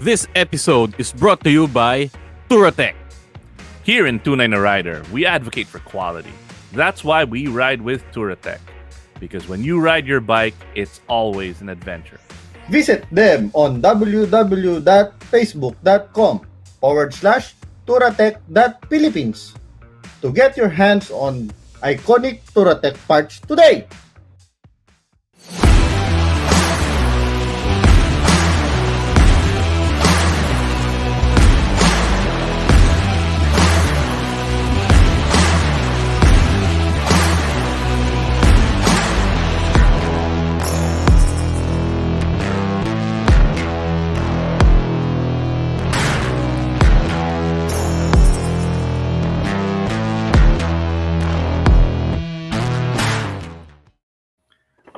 This episode is brought to you by Touratech. Here in Tunay na Rider, we advocate for quality. That's why we ride with Touratech. Because when you ride your bike, it's always an adventure. Visit them on www.facebook.com forward slash touratech.philippines to get your hands on iconic Touratech parts today.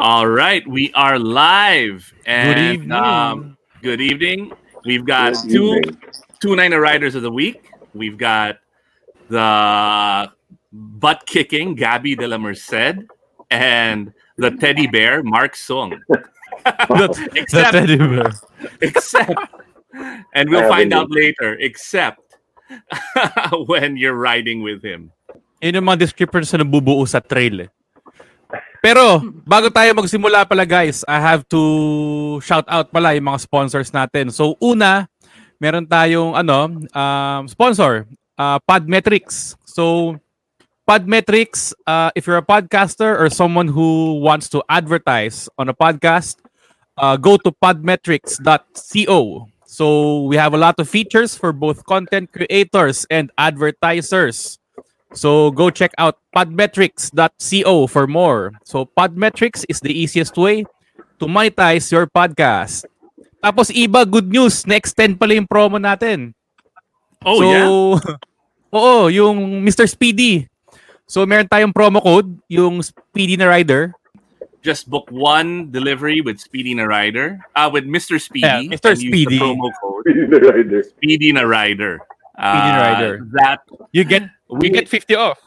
All right, we are live. And, Good evening. Um, good evening. We've got Good two evening. two Niner Riders of the week. We've got the butt kicking Gabby de la Merced and the teddy bear Mark Sung. the, the except, teddy bear. except, and we'll find haven't out later. Except when you're riding with him. Yun yung mga descriptors na nabubuo sa trail eh. Pero, bago tayo magsimula pala guys, I have to shout out pala yung mga sponsors natin. So, una, meron tayong ano, um, sponsor, uh, Podmetrics. So, Podmetrics, uh, if you're a podcaster or someone who wants to advertise on a podcast, uh, go to podmetrics.co. So, we have a lot of features for both content creators and advertisers. So go check out podmetrics.co for more. So Podmetrics is the easiest way to monetize your podcast. Tapos iba, good news, next 10 pala yung promo natin. Oh so, yeah. Oo, yung Mr. Speedy. So meron tayong promo code, yung Speedy na Rider. Just book one delivery with Speedy na Rider. Uh, with Mr. Speedy. Yeah, Mr. and use Speedy. the promo code rider. Speedy na Rider. Speedy na Uh, Rider. That You get we you get 50 off.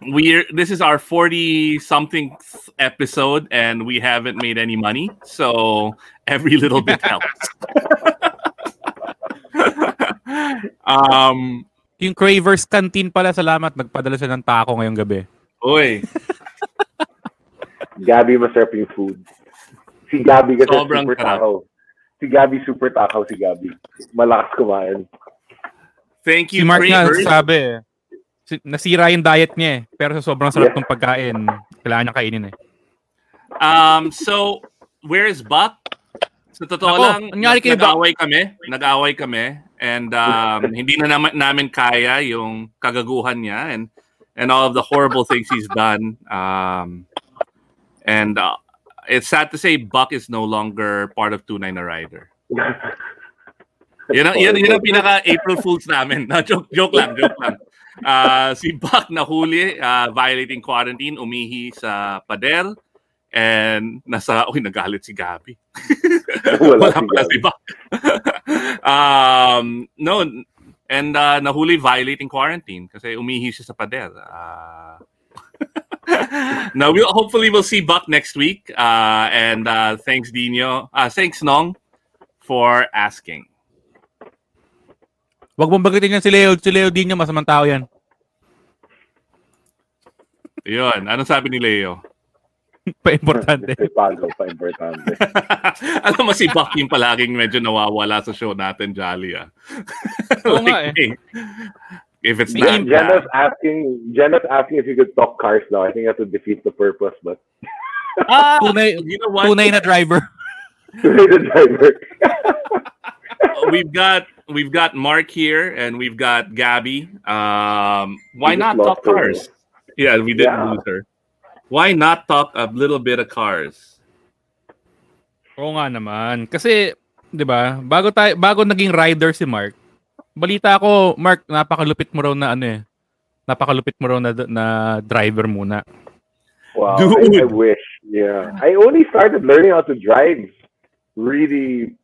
we're this is our 40 something episode and we haven't made any money so every little bit helps um Yung Cravers Canteen pala, salamat. Nagpadala siya ng taco ngayong gabi. oy Gabi masarap yung food. Si Gabi kasi Sobrang super sarap. takaw. Si Gabi super takaw si Gabi. Malakas kumain. Thank Si you Mark nga Cravers. sabi. Nasira yung diet niya eh. Pero sa sobrang sarap ng pagkain, kailangan niya kainin eh. um so where is Buck sa totoo Nako, lang nangyari kay nag-away kami nag-away kami and um, hindi na naman namin kaya yung kagaguhan niya and and all of the horrible things he's done um and uh, it's sad to say Buck is no longer part of Tunay na Rider Yun ang, yun, yun ang pinaka April Fools namin. No, joke, joke lang, joke lang. Ah, si Buck nahuli, ah, violating quarantine, umihi sa pader, and nasa, uy, nagalit si Gabi. Wala Wala si pala Gabi. si Buck. um, no, and ah, nahuli violating quarantine kasi umihi siya sa pader. Ah, now, we'll, hopefully we'll see Buck next week. Uh, and uh, thanks, Dino. Uh, thanks, Nong, for asking. Wag mong bagitin yan si Leo. Si Leo din yung masamang tao yan. Yun. Anong sabi ni Leo? Pa-importante. May pago pa importante. Alam mo si Buck yung palaging medyo nawawala sa show natin, Jolly. Ah. Oo nga eh. hey, if it's May not im- Jenna's asking Jenna's asking if you could talk cars now. I think that would defeat the purpose, but ah, Tunay, you know what? tunay na driver. the driver. we've got we've got Mark here and we've got Gabby. Um, why not lost talk her. cars? Yeah, we didn't Yeah. lose her. Why not talk a little bit of cars? Oo nga naman. Kasi, di ba, bago, tayo, bago naging rider si Mark, balita ko, Mark, napakalupit mo raw na ano eh. Napakalupit mo raw na, na driver muna. Wow, Dude. I, I wish. Yeah, I only started learning how to drive really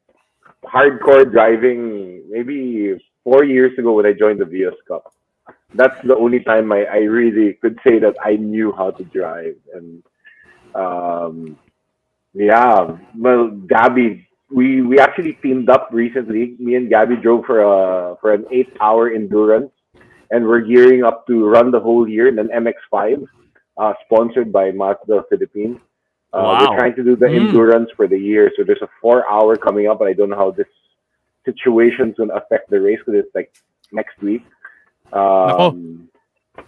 hardcore driving maybe four years ago when I joined the Vios Cup. That's the only time I, I really could say that I knew how to drive. And um, yeah, well, Gabby we we actually teamed up recently. Me and Gabby drove for a for an eight hour endurance, and we're gearing up to run the whole year in an MX5, uh, sponsored by Mazda Philippines. Uh, Wow. We're trying to do the Mm. endurance for the year, so there's a four hour coming up, but I don't know how this situation's gonna affect the race because it's like next week. Um,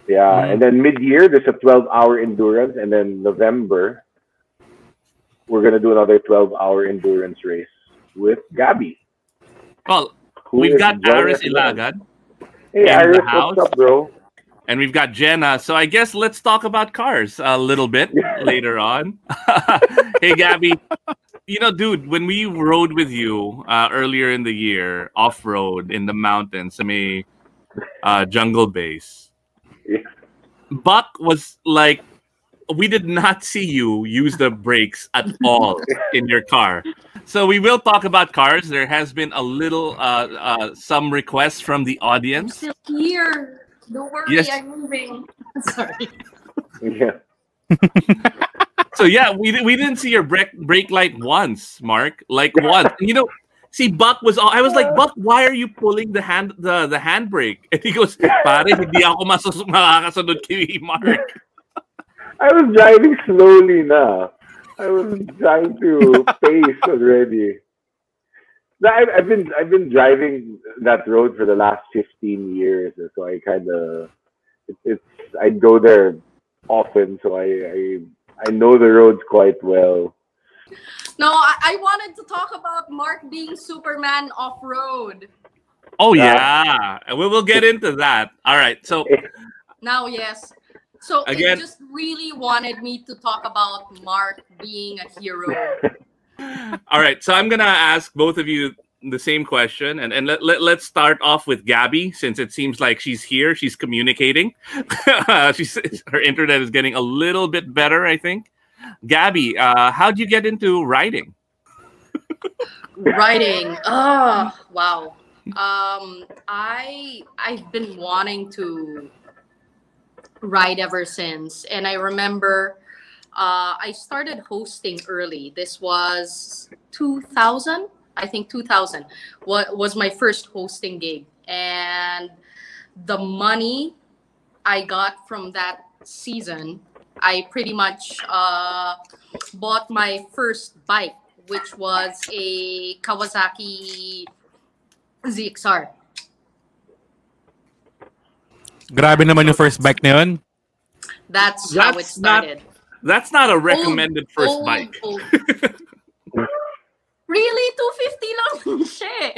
yeah, Mm. and then mid year there's a 12 hour endurance, and then November we're gonna do another 12 hour endurance race with Gabby. Well, who we've got Aris us. Ilagan Hey, in the house. what's up, bro? And we've got Jenna. So I guess let's talk about cars a little bit later on. hey, Gabby. You know, dude, when we rode with you uh, earlier in the year, off road in the mountains, I mean, uh, jungle base, Yeah. Buck was like, we did not see you use the brakes at all in your car. So we will talk about cars. There has been a little, uh, uh, some requests from the I'm audience. still here. Don't worry, Yes. I'm moving. Sorry. Yeah. So yeah, we we didn't see your brake brake light once, Mark. Like once. And, you know, see Buck was all I was like, Buck, why are you pulling the hand the the handbrake? And he goes, Pare, hindi ako masus makakasunod kay Mark. I was driving slowly now. I was trying to pace already. No, I've, I've been I've been driving that road for the last fifteen years, so I kind of it, it's I go there often, so I, I I know the roads quite well. No, I, I wanted to talk about Mark being Superman off road. Oh yeah. We will get into that. All right. So Now, yes. So Again- it just really wanted me to talk about Mark being a hero. all right. So I'm gonna ask both of you the same question and, and let, let, let's start off with Gabby since it seems like she's here. She's communicating. she's her internet is getting a little bit better, I think. Gabby, uh, how'd you get into writing? Writing. Oh, wow. Um, I I've been wanting to write ever since, and I remember uh, I started hosting early. This was 2000, I think 2000. What was my first hosting gig, and the money I got from that season, I pretty much uh, bought my first bike, which was a Kawasaki ZXR. Grabe naman yung first bike na yun. That's, how it That's not- started. That's not a recommended first Old, bike. old. really? 250 lang siya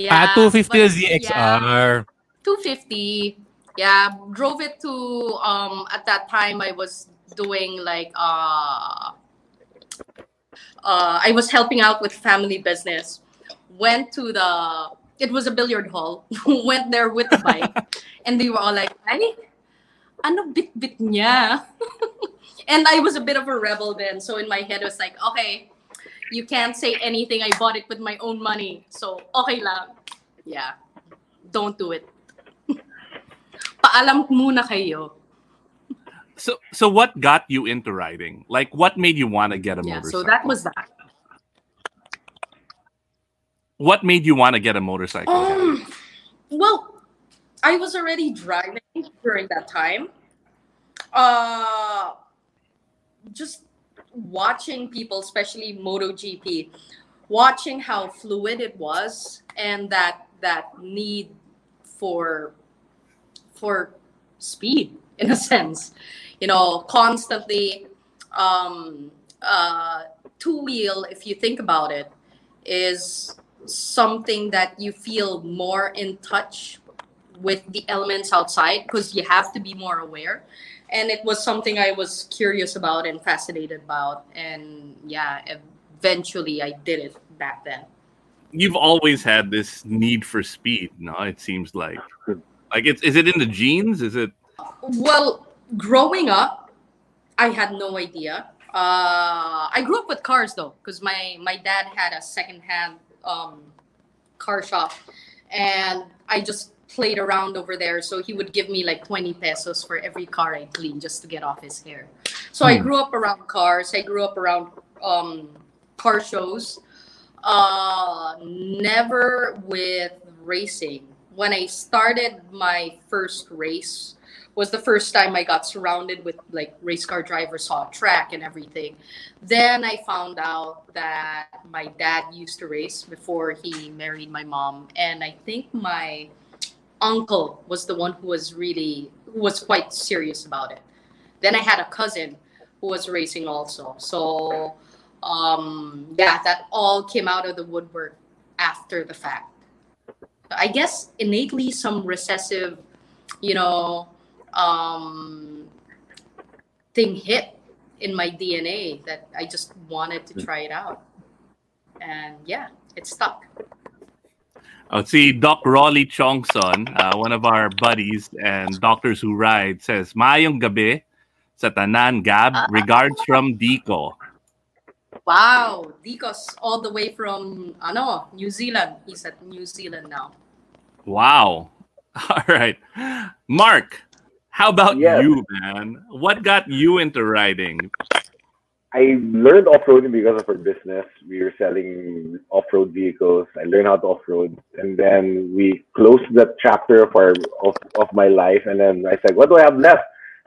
eh. ah, 250 but- yung ZXR. 250 yeah drove it to um at that time i was doing like uh uh i was helping out with family business went to the it was a billiard hall went there with the bike and they were all like ay ano bit bit niya and i was a bit of a rebel then so in my head it was like okay you can't say anything i bought it with my own money so okay lang yeah don't do it paalam muna kayo. So so what got you into riding? Like what made you want to get a Yeah, motorcycle? so that was that. what made you want to get a motorcycle? Um, well, I was already driving during that time. Uh, just watching people, especially MotoGP, watching how fluid it was, and that that need for for speed in a sense, you know, constantly. Um, uh, two wheel, if you think about it, is something that you feel more in touch with the elements outside because you have to be more aware and it was something i was curious about and fascinated about and yeah eventually i did it back then You've always had this need for speed, no? It seems like. Like it's is it in the genes? Is it well growing up i had no idea uh, i grew up with cars though because my my dad had a secondhand um, car shop and i just played around over there so he would give me like 20 pesos for every car i clean just to get off his hair so i Hmm. grew up around cars i grew up around um, car shows. Uh, never with racing. When I started my first race, was the first time I got surrounded with like race car drivers on track and everything. Then I found out that my dad used to race before he married my mom, and I think my uncle was the one who was really who was quite serious about it. Then I had a cousin who was racing also. So um yeah, that all came out of the woodwork after the fact. I guess innately some recessive, you know, um, thing hit in my DNA that I just wanted to try it out. And yeah, it stuck. Oh, see, Doc Rolly Chongson, uh, one of our buddies and doctors who ride, says, Mayong gabi sa tanan, Gab. Regards from Dico. Wow, Dicos all the way from ano, New Zealand. He's at New Zealand now. Wow. All right. Mark, how about Yes. you, man? What got you into riding? I learned off-roading because of our business. We were selling off-road vehicles. I learned how to off-road, and then we closed that chapter of our of, of my life. And then I said, "What do I have left?"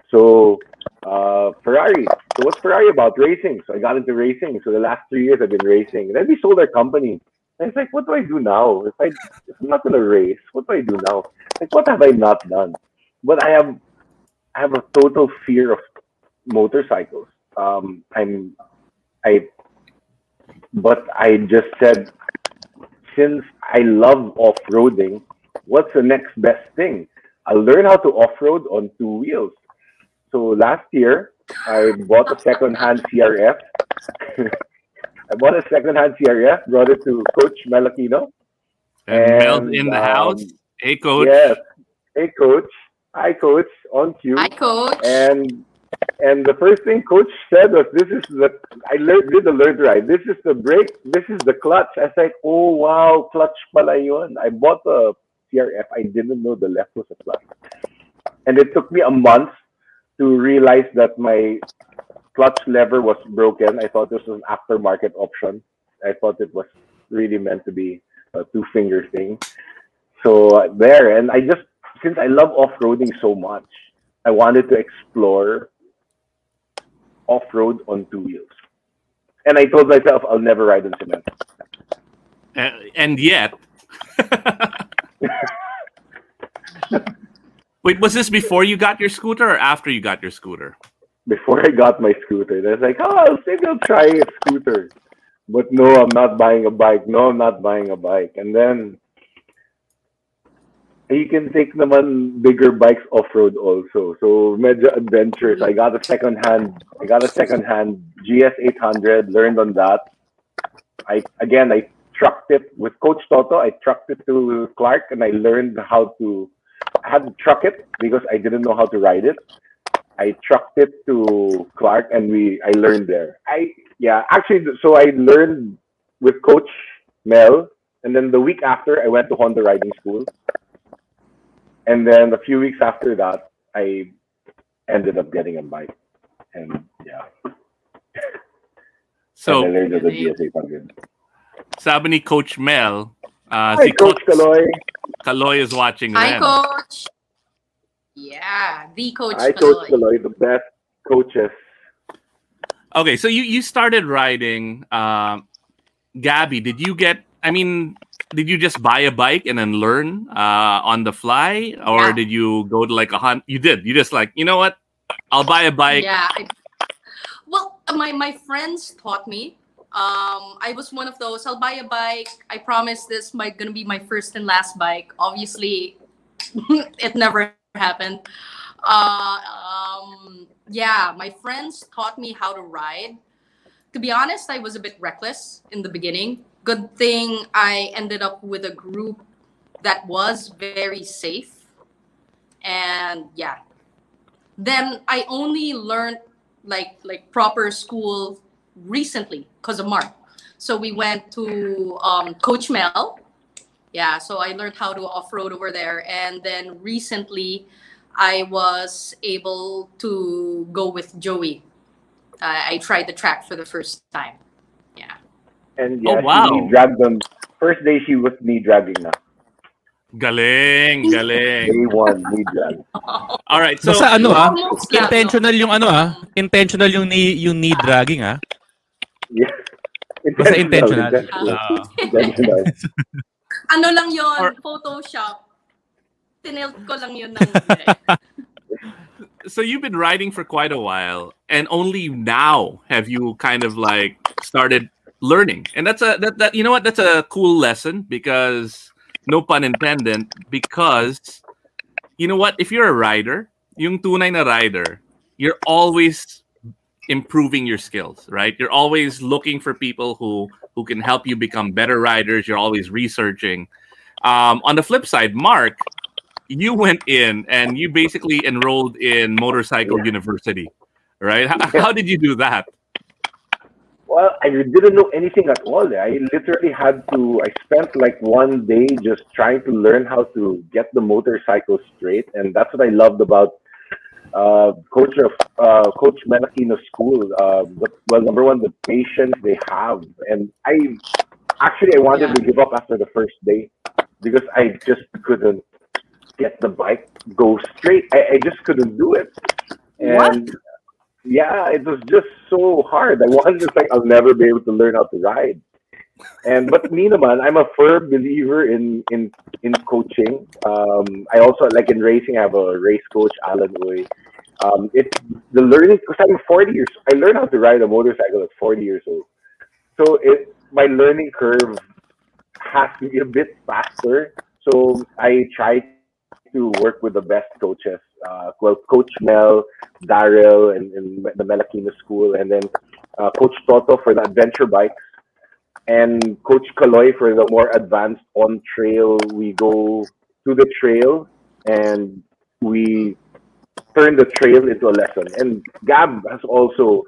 So uh, Ferrari. So what's Ferrari about? Racing. So I got into racing. So the last three years I've been racing. Then we sold our company. And it's like, what do I do now? If I if I'm not gonna race, what do I do now? Like, what have I not done? But I have I have a total fear of motorcycles. Um, I'm I but I just said since I love off-roading, what's the next best thing? I'll learn how to off-road on two wheels. So last year I bought a second-hand CRF. I bought a second-hand CRF, brought it to Coach Mel Aquino. And Mel's And, in the um, house. Hey, coach. Yes. Hey coach. Hi coach. On cue. Hi, coach. And and the first thing coach said was, "This is the I learned did the learned right. This is the brake. This is the clutch." I said, "Oh wow, clutch pala yun." I bought a CRF. I didn't know the left was a clutch, and it took me a month to realize that my clutch lever was broken. I thought this was an aftermarket option. I thought it was really meant to be a two finger thing. So uh, there, and I just since I love off roading so much, I wanted to explore off road on two wheels. And I told myself I'll never ride on cement. Uh, and yet. Wait, was this before you got your scooter or after you got your scooter? Before I got my scooter, I was like, oh, maybe I'll try a scooter. But no, I'm not buying a bike. No, I'm not buying a bike. And then you can take naman bigger bikes off-road also. So major adventures. I got a second-hand, I got a second-hand GS 800, learned on that. I, again, I trucked it with Coach Toto. I trucked it to Clark and I learned how to, I had to truck it because I didn't know how to ride it. I trucked it to Clark and we, I learned there. I, yeah, actually, so I learned with Coach Mel. And then the week after, I went to Honda Riding School. And then a few weeks after that, I ended up getting a bike. And yeah, So, and I the GS 800. sabi ni Coach Mel, uh, Hi, si Coach Kaloy. Kaloy is watching Hi, rin. coach. Yeah, the coach. Hi, Coach Kaloy. Kaloy, the best coaches. Okay, so you, you started riding. Um, Gabby, did you get, I mean, did you just buy a bike and then learn uh, on the fly? Or Yeah. did you go to like a hunt? You did. You just like, you know what? I'll buy a bike. Yeah. I, well, my my friends taught me. Um, I was one of those. I'll buy a bike. I promise this my gonna be my first and last bike. Obviously, it never happened. Uh, um, yeah, my friends taught me how to ride. To be honest, I was a bit reckless in the beginning. Good thing I ended up with a group that was very safe. And yeah, then I only learned like like proper school recently because of Mark. So we went to um, Coach Mel. Yeah, so I learned how to off road over there, and then recently I was able to go with Joey. Uh, I tried the track for the first time. Yeah. And yeah, Oh, wow. she dragged them. First day she was knee dragging na. Galing, galing. Day one, knee drag. All right, so Basta ano ah, Almost lang, intentional no? yung ano ah, intentional yung knee, yung knee dragging ah. Yeah. Basta intentional. intentional. Ah. Intentional. Ano lang yon Or- Photoshop. Tinilt ko lang yun ng... so you've been writing for quite a while and only now have you kind of like started learning. And that's a that, that you know what? That's a cool lesson because no pun intended because you know what? If you're a writer yung tunay na rider you're always improving your skills right? You're always looking for people who who can help you become better riders. You're always researching. Um, on the flip side mark you went in and you basically enrolled in motorcycle university right? How, how did you do that Well, I didn't know anything at all. I literally had to. I spent like one day just trying to learn how to get the motorcycle straight, and that's what I loved about uh, Coach of uh, Coach school. Uh, the, well, number one, the patience they have, and I actually I wanted to give up after the first day because I just couldn't get the bike go straight. I, I just couldn't do it, and yeah, it was just so hard. I was just like, I'll never be able to learn how to ride. And but me naman, I'm a firm believer in in in coaching. Um, I also like in racing. I have a race coach, Alan Uy. Um, it's the learning because I'm 40 years. I learned how to ride a motorcycle at 40 years old. So it my learning curve has to be a bit faster. So I try to work with the best coaches. Uh, well, Coach Mel, Daryl, and, and the Mel Aquino School, and then uh, Coach Toto for the adventure bikes, and Coach Kaloy for the more advanced on trail. We go to the trail and we turn the trail into a lesson. And Gab has also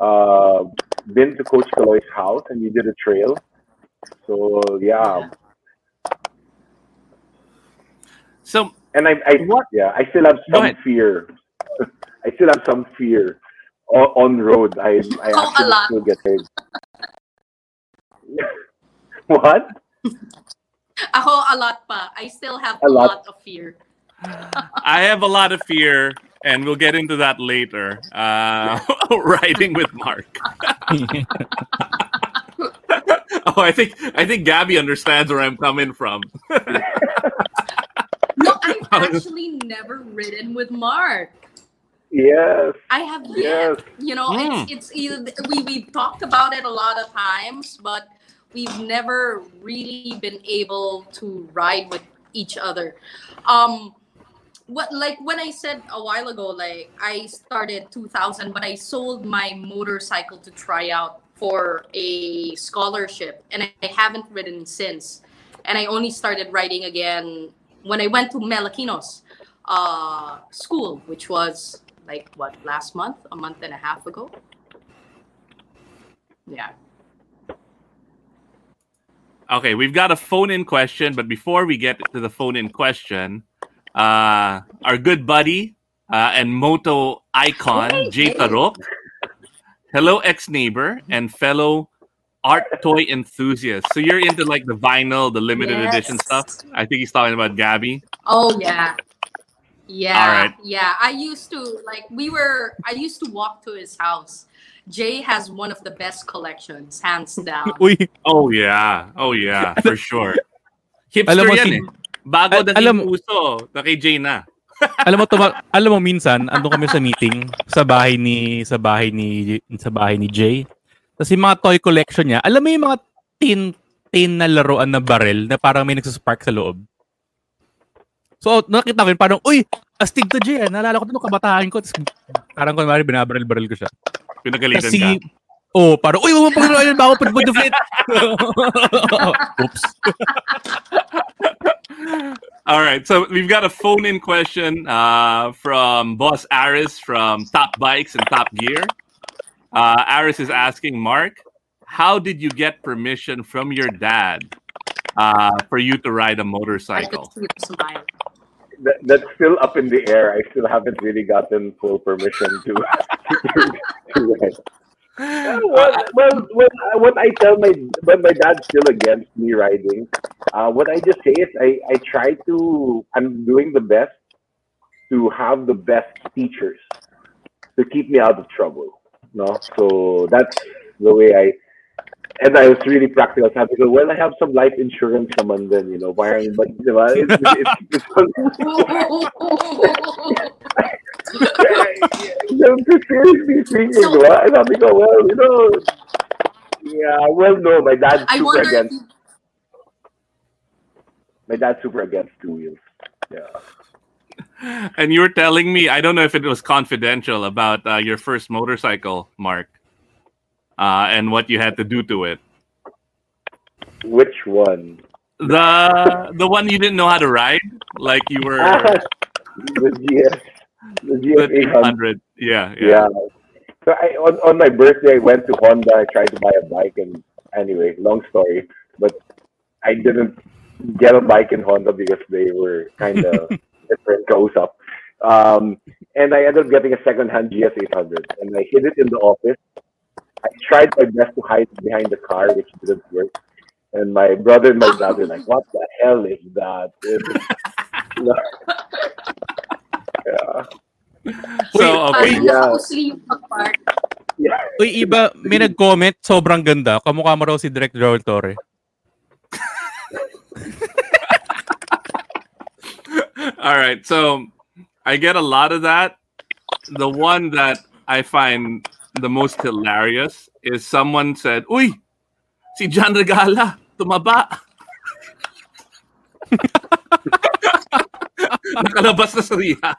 uh, been to Coach Kaloy's house, and we did a trail. So yeah, so and I, I What- yeah, I still have some ahead. fear. I still have some fear on, on road. I I Oh, a actually lot. still get hurt. what? Ako, a lot pa. I still have a, A lot. lot. of fear. i have a lot of fear and we'll get into that later uh, riding with mark oh i think i think gabby understands where i'm coming from No, I've actually never ridden with Mark. Yes. I have Yes. You know, Hmm. it's it's either we we've talked about it a lot of times, but we've never really been able to ride with each other. Um, what like when I said a while ago, like I started 2000, but I sold my motorcycle to try out for a scholarship, and I, I haven't ridden since. And I only started riding again when I went to Mel Aquino's uh, school, which was like what last month, a month and a half ago. Yeah. Okay, we've got a phone in question, but before we get to the phone in question, uh, our good buddy uh, and moto icon, Hey, Jay hey. Taruc, hello ex neighbor and fellow art toy enthusiast. So you're into like the vinyl, the limited edition stuff. I think he's talking about Gabby. Oh yeah. Yeah. All right. Yeah. I used to like we were I used to walk to his house. Jay has one of the best collections, hands down. Uy, Oh yeah, oh yeah, for sure. Hipster Alam mo, yan eh. Bago Al- dating alam- uso, na kay Jay na. alam mo tuma- alam mo minsan andun kami sa meeting sa bahay ni sa bahay ni sa bahay ni Jay. Tapos yung mga toy collection niya, alam mo yung mga tin tin na laruan na barrel na parang may nagsaspark sa loob. So, nakita ko yun, parang, uy, astig to Jay. ah. Naalala ko nung kabataan ko. Tapos, parang kunwari, binabaril-baril ko siya. Pinagalitan Kasi, ka. oh, parang, uy, huwag mo paglaruan yun, baka pag deflate. Oops. All right, so we've got a phone-in question uh, from Boss Aris from Top Bikes and Top Gear. Uh, Aris is asking Mark, how did you get permission from your dad uh, for you to ride a motorcycle? see him smile. That, that's still up in the air. I still haven't really gotten full permission to to, to ride. well, well, when, uh, when I tell my when my dad's still against me riding, uh, what I just say is I, I try to I'm doing the best to have the best teachers to keep me out of trouble. No, so that's the way I. And I was really practical. Sabi ko, well, I have some life insurance naman din, you know, parang, but, di ba, it's, it's, it's, it's, seriously speaking, So- di ba? And sabi ko, well, you know, yeah, well, no, my dad's I super against, you- my dad's super against two wheels. Yeah. And you were telling me, I don't know if it was confidential about uh, your first motorcycle, Mark, uh, and what you had to do to it. Which one? The the one you didn't know how to ride, like you were the GS, the GS 800. 800. Yeah, yeah. Yeah. So I, on, on my birthday, I went to Honda. I tried to buy a bike, and anyway, long story, but I didn't get a bike in Honda because they were kind of different kausap. Um, and I ended up getting a second-hand GS 800, and I hid it in the office. I tried my best to hide it behind the car, which didn't work. And my brother and my dad were like, "What the hell is that?" yeah. So okay, Parang Yeah. nakausli yung pag-park. Yeah. Uy, iba, may nag-comment, sobrang ganda. Kamukha mo raw si Direct Joel Torre. All right. So I get a lot of that. The one that I find the most hilarious is someone said, Uy, si John Regala, tumaba. Nakalabas na sa rehab.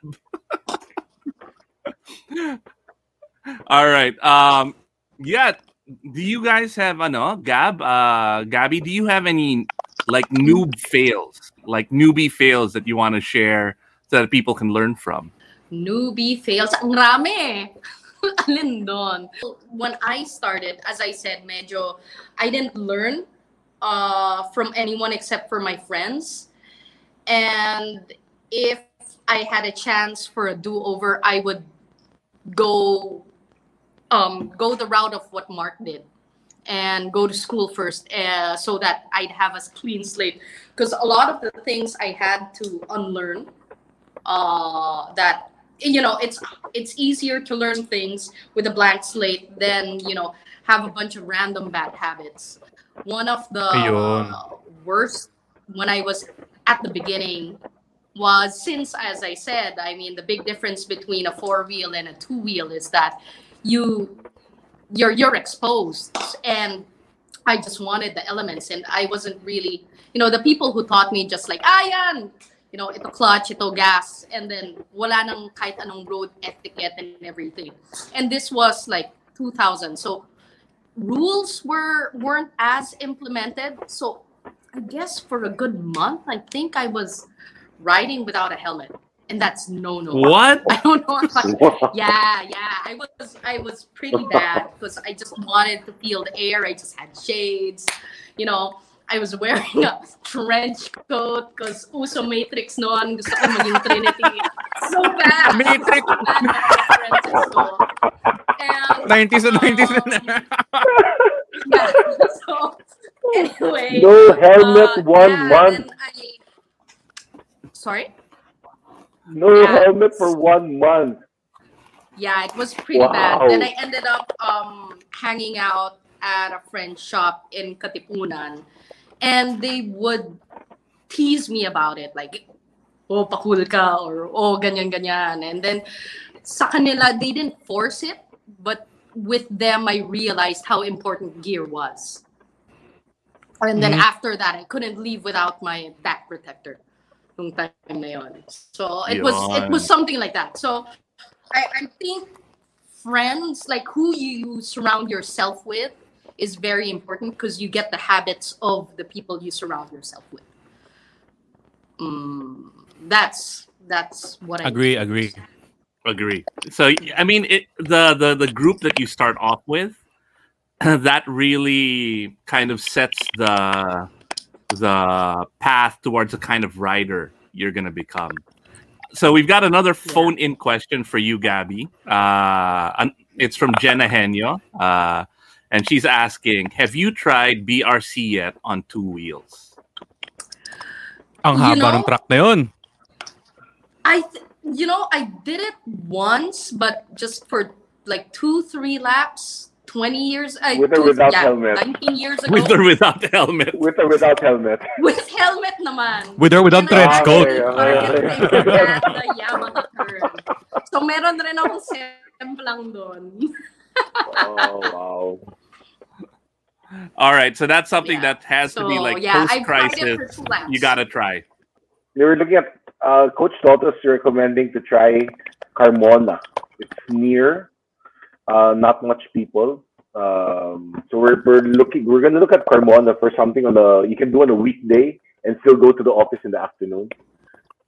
All right. Um, yeah. Do you guys have ano, Gab? Uh, Gabby, do you have any like noob fails, like newbie fails that you want to share so that people can learn from? Newbie fails. Ang rami. Alin doon? When I started, as I said, medyo, I didn't learn uh, from anyone except for my friends. And if I had a chance for a do-over, I would go um, go the route of what Mark did and go to school first uh, so that I'd have a clean slate. Because a lot of the things I had to unlearn uh, that you know it's it's easier to learn things with a blank slate than you know have a bunch of random bad habits one of the Ayun. worst when i was at the beginning was since as i said i mean the big difference between a four wheel and a two wheel is that you you're you're exposed and i just wanted the elements and i wasn't really you know the people who taught me just like ah yan you know, ito clutch, ito gas, and then wala nang kahit anong road etiquette and everything. And this was like 2000. So rules were weren't as implemented. So I guess for a good month, I think I was riding without a helmet. And that's no no. What? I don't know if I yeah, yeah. I was I was pretty bad because I just wanted to feel the air. I just had shades, you know. I was wearing a trench coat because uso Matrix noon. Gusto ko maging Trinity. So bad. Matrix. So bad na references ko. And, 90s and 90s um, na. yeah. So, anyway. No helmet uh, one yeah, month. I, sorry? No Yeah. helmet for one month. Yeah, it was pretty Wow. bad. Then I ended up um, hanging out at a friend's shop in Katipunan. And they would tease me about it. Like, oh, pakul ka, or oh, ganyan, ganyan. And then sa kanila, they didn't force it. But with them, I realized how important gear was. And then Mhm. after that, I couldn't leave without my back protector. Nung time na yun. So it was it was something like that. So I, I think friends, like who you surround yourself with, is very important because you get the habits of the people you surround yourself with. Mm, that's that's what I Agree, agree. Agree. So I mean, it, the the the group that you start off with, that really kind of sets the the path towards the kind of rider you're gonna become. So we've got another phone-in question for you, Gabby. Uh, it's from Jenna Henyo. Uh, and she's asking, have you tried BRC yet on two wheels? Ang You haba know- ng track na yun. I, th- you know, I did it once, but just for like two, three laps, 20 years, uh, With or without yeah, helmet? 19 years ago. With or without helmet? With or without helmet. With helmet naman. With or without trench coat. actually Okay, okay. targeted the Yamaha turn. So meron rin akong semplang doon. Oh wow. All right, so that's something Yeah. that has to be like yeah, post I've tried it crisis. for two laps. You gotta try. They were looking at uh, Coach Totos recommending to try Carmona. It's near, uh, not much people. Um, so we're, we're looking. We're gonna look at Carmona for something on a you can do on a weekday and still go to the office in the afternoon.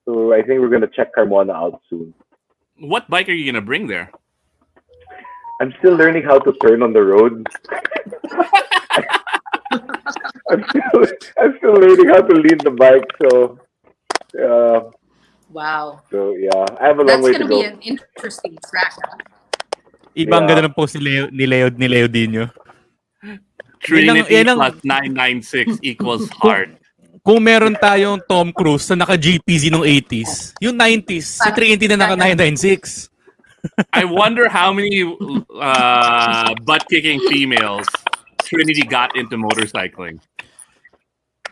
So I think we're gonna check Carmona out soon. What bike are you gonna bring there? I'm still learning how to turn on the road. I'm still I'm still learning how to lead the bike. So, uh, Wow. so yeah, I have a long That's way to go. That's gonna be an interesting track. Ibang Yeah. ganda ng post ni Leo, ni Leo, ni Leo Dino. Trinity yan ang- plus 996 equals hard. Kung meron tayong Tom Cruise na naka GPZ nung 80s, yung 90s, si Trinity na naka 996. I wonder how many uh, butt kicking females Trinity got into motorcycling.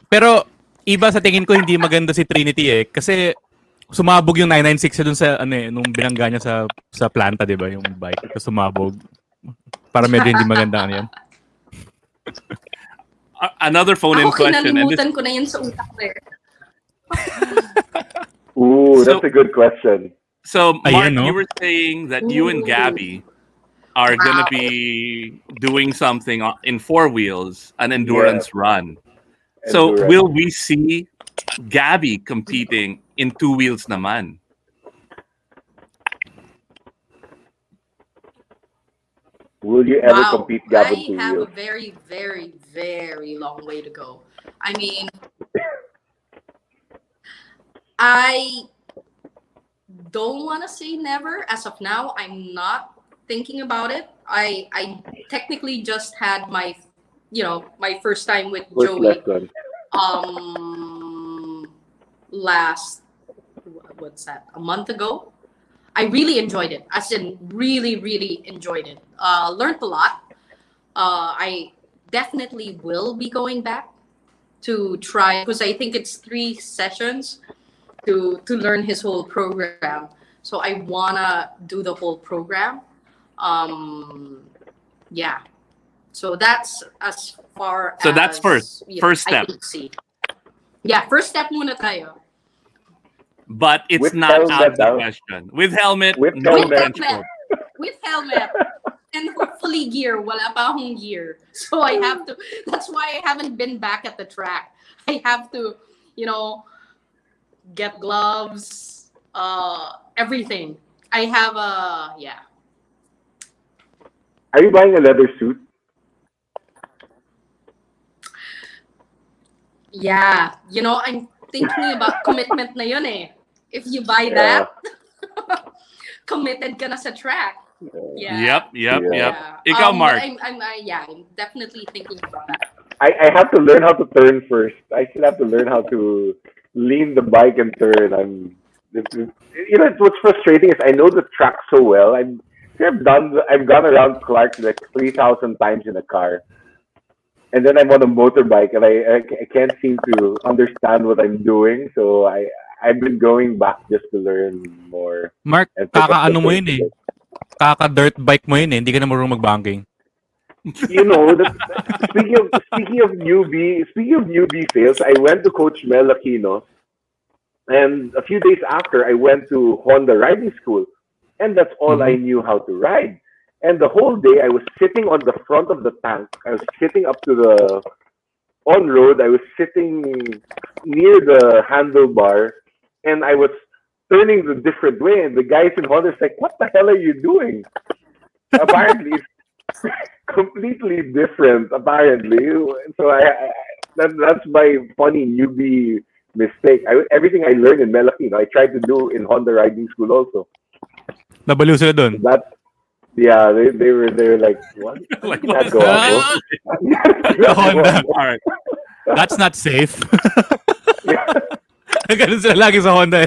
Pero iba sa tingin ko hindi maganda si Trinity eh kasi sumabog yung 996 dun sa ano eh nung binangga niya sa sa planta, 'di ba, yung bike. Tapos sumabog. Para medyo hindi maganda ano yan. Another phone-in Ako question, this, kinalimutan ko na yun sa utak ko eh. Ooh, So- that's a good question. so Mark, Ayan, no? you were saying that you and Ooh. Gabby are gonna Wow. be doing something in four wheels, an endurance run. And So will we see Gabby competing in two wheels naman? will you ever wow. compete Gavin I two have wheels? a very, very, very long way to go. I mean, I don't want to say never. As of now, I'm not thinking about it. I I technically just had my, you know, my first time with First Joey lesson. um last what's that a month ago? I really enjoyed it. I in really really enjoyed it. Uh learned a lot. Uh i definitely will be going back to try because i think it's three sessions to to learn his whole program. So i wanna do the whole program. Um yeah. So that's as far So that's as, first- you first I step. Can see. Yeah, first step muna tayo. But it's With not out of the question. With helmet, With no With helmet. helmet. With helmet. and hopefully gear. Wala pa akong gear. So I have to, that's why I haven't been back at the track. I have to, you know, get gloves, uh, everything. I have a, yeah. Are you buying a leather suit? Yeah. You know, I'm thinking about commitment na yun eh. If you buy Yeah. that, committed ka na sa track. Yeah. Yep, yep, Yeah. yep. Yeah. Ikaw, Um, Mark. I'm, I'm, I, yeah, I'm definitely thinking about that. I, I have to learn how to turn first. I still have to learn how to lean the bike and turn. I'm, it's, it's- you know, what's frustrating is I know the track so well. I'm, I've done, I've gone around Clark like three thousand times in a car, and then I'm on a motorbike, and I, I, can't seem to understand what I'm doing. So I, I've been going back just to learn more. Mark, and pick up the kaka-ano mo yun eh. Kaka-dirt bike mo yun eh. Hindi ka na marunong mag-banking. you know, that, speaking of speaking of newbie, speaking of newbie fails, I went to Coach Mel Aquino, and a few days after, I went to Honda riding school, and that's all I knew how to ride. And the whole day, I was sitting on the front of the tank. I was sitting up to the on road. I was sitting near the handlebar, and I was turning the different way. And the guys in Honda like, "What the hell are you doing?" Apparently, it's completely different. Apparently, so I, I that, that's my funny newbie mistake. I, everything I learned in Mel Aquino, I tried to do in Honda riding school also. Nabaliw sila dun. That Yeah, they, they were they were like what? Like, what? go up, The Honda. All right. That's not safe. Ganun sila lagi sa Honda.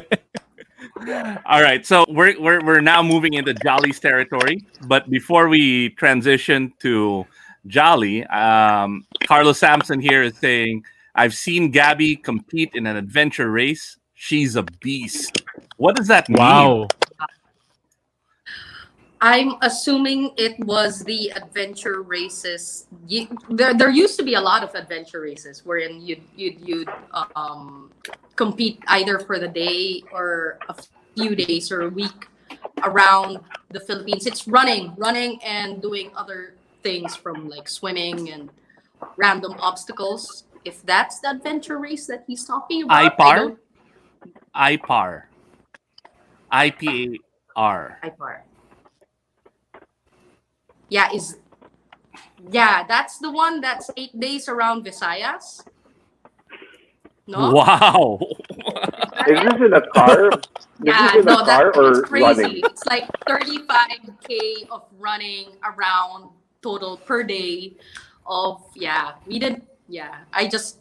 All right, so we're, we're we're now moving into Jolly's territory. But before we transition to Jolly, um, Carlos Sampson here is saying, "I've seen Gabby compete in an adventure race. She's a beast. What does that mean? Wow. I'm assuming it was the adventure races. There, there used to be a lot of adventure races wherein you'd you'd, you'd um, compete either for the day or a few days or a week around the Philippines. It's running, running, and doing other things from like swimming and random obstacles. If that's the adventure race that he's talking about, IPAR? IPAR, I P A R. IPAR. Yeah, is yeah, that's the one that's eight days around Visayas. No, Wow. Is this in a car? Is yeah, this in a no, car that, or crazy. running? It's like 35k of running around total per day. Of yeah, we did. Yeah, I just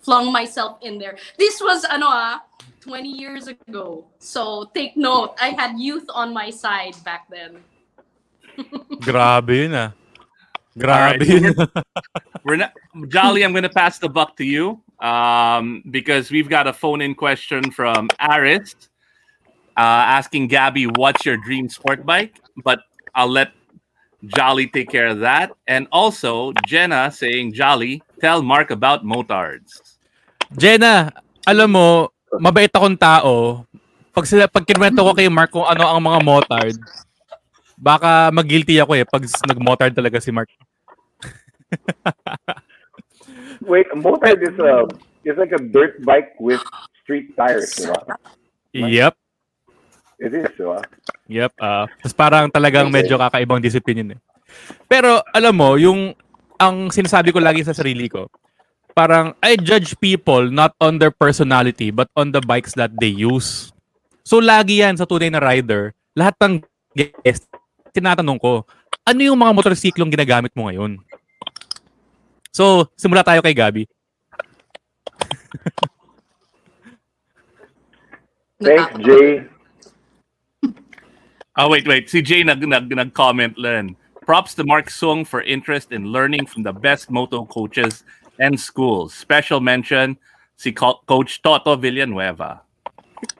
flung myself in there. This was ano ah, 20 years ago. So take note, I had youth on my side back then. Grabe yun ah. Grabe so yun. We're not Jolly. I'm going to pass the buck to you um, because we've got a phone-in question from Aris uh, asking Gabby, "What's your dream sport bike?" But I'll let Jolly take care of that. And also Jenna saying, "Jolly, tell Mark about motards." Jenna, alam mo, mabait akong tao. Pag sila pag kinwento ko kay Mark kung ano ang mga motard, baka mag-guilty ako eh pag nag-motard talaga si Mark. Wait, moped is a is like a dirt bike with street tires, di ba? Yep. It is, di ba? Yep. ah Tapos parang talagang medyo kakaibang discipline yun eh. Pero alam mo, yung ang sinasabi ko lagi sa sarili ko, parang I judge people not on their personality but on the bikes that they use. So lagi yan sa tunay na rider, lahat ng guest, tinatanong ko, ano yung mga motorsiklong ginagamit mo ngayon? So, simula tayo kay Gabi. Thanks. Jay. Oh, wait, wait. Si Jay nag, nag, nag-comment lang. Props to Mark Sung for interest in learning from the best moto coaches and schools. Special mention si Co- Coach Toto Villanueva.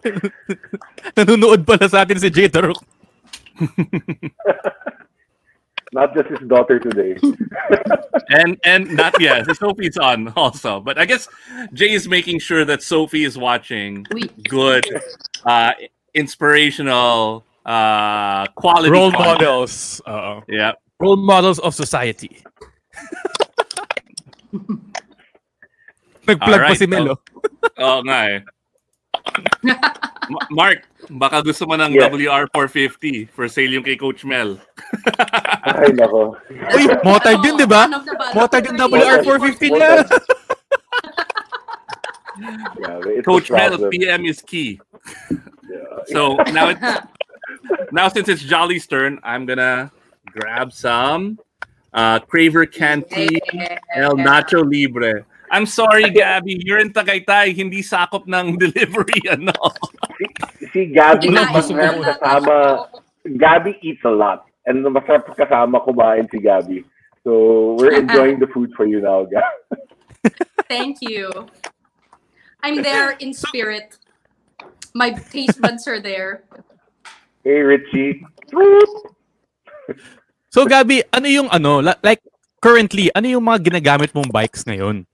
Nanonood pala sa atin si Jay Tarok. Not just his daughter today. And and not yeah, Sophie's on also. But I guess Jay is making sure that Sophie is watching good, uh, inspirational, uh, quality Role content. models. Oo. Yeah. Role models of society. Nag-plug pa Alright, si Melo. Oo nga eh. Ma- Mark, baka gusto mo ng Yeah. WR450 for sale yung kay Coach Mel. Ay, nako. Uy, motard Ano, yun, di ba? of the bad- Motard yung Motard. WR450 niya. Yeah, Coach Mel. PM is key. Yeah. So now it's now since it's Jolly's turn, I'm gonna grab some uh Craver Canteen El Nacho Libre. I'm sorry, Gabby. You're in Tagaytay. Hindi sakop ng delivery, ano. Si Gabby, Kinain masarap kasama. Gabby eats a lot. And masarap kasama kumain si Gabby. So, we're enjoying the food for you now, Gabby. Thank you. I'm there in spirit. My taste buds are there. Hey, Richie. So, Gabi, ano yung ano, like, currently, ano yung mga ginagamit mong bikes ngayon?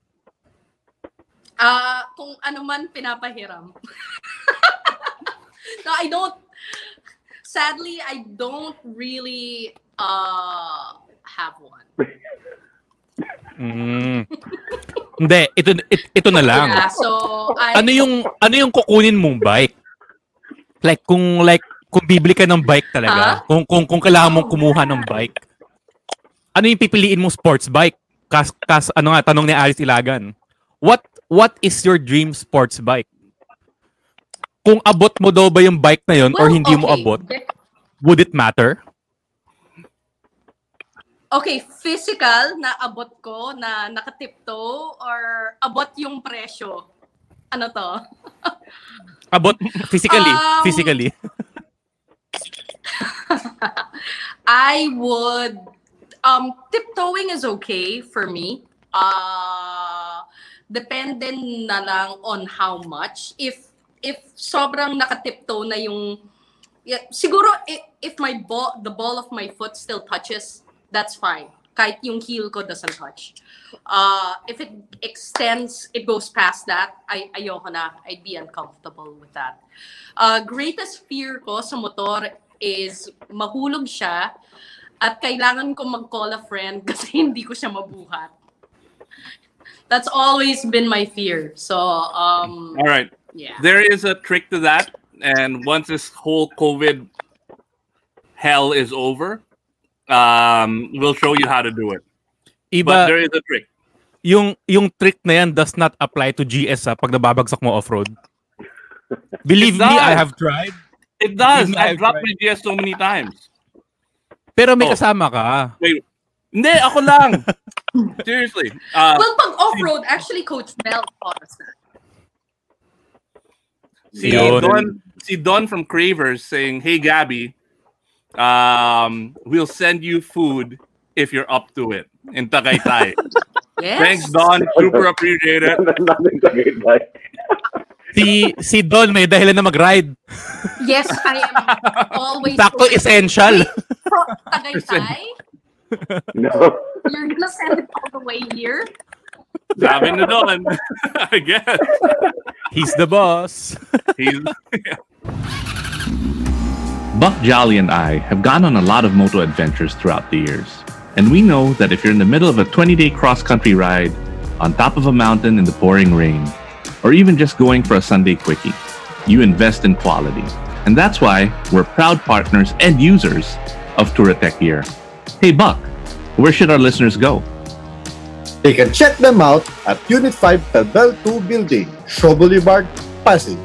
Ah, kung ano man pinapahiram. no, I don't. Sadly, I don't really uh have one. Mm. Hindi, ito, it- ito na lang. Yeah, so I, Ano yung, ano yung kukunin mong bike? Like, kung, like, kung bibili ka ng bike talaga, kung, kung, kung kailangan mong kumuha ng bike, ano yung pipiliin mong sports bike? Kas, kas, ano nga, tanong ni Alice Ilagan. What, what is your dream sports bike? Kung abot mo daw ba yung bike na yun or Well, hindi mo okay. abot, would it matter? Okay, physical na abot ko na nakatiptoe or abot yung presyo? Ano to? Abot physically, Um, physically. I would um tiptoeing is okay for me. Uh depende na lang on how much. If if sobrang nakatiptoe na yung yeah, siguro if, if my ball the ball of my foot still touches, that's fine. Kahit yung heel ko doesn't touch. Uh, if it extends, it goes past that, ay ayoko na. I'd be uncomfortable with that. Uh, greatest fear ko sa motor is mahulog siya at kailangan ko mag-call a friend kasi hindi ko siya mabuhat. That's always been my fear. So, um, All right. yeah. There is a trick to that, and once this whole COVID hell is over, um, we'll show you how to do it. But there is a trick. yung yung trick na yan does not apply to GS ha, pag nababagsak mo off-road. Believe me, I have tried. It does. I've I've dropped tried. my GS so many times. Pero may Oh. kasama ka. Wait. Hindi, ako lang. Seriously. Uh, Well, pag off-road, actually, Coach Mel taught us that. si Yun. Don, si Don from Cravers saying, "Hey Gabby, um, we'll send you food if you're up to it in Tagaytay." Yes. Thanks, Don. Super appreciate it. Nothing to get by. Si si Don may dahilan na mag-ride. Yes, I am always... Sakto essential. From Tagaytay? No. You're gonna send it all the way here? Sabi the Don. I guess. He's the boss. He's Buck Jolly and I have gone on a lot of moto adventures throughout the years. And we know that if you're in the middle of a 20 day cross country ride, on top of a mountain in the pouring rain, or even just going for a Sunday quickie, you invest in quality. And that's why we're proud partners and users of Touratech gear. Hey Buck, where should our listeners go? They can check them out at Unit 5 Tabel 2 Building, Shaw Boulevard, Pasig.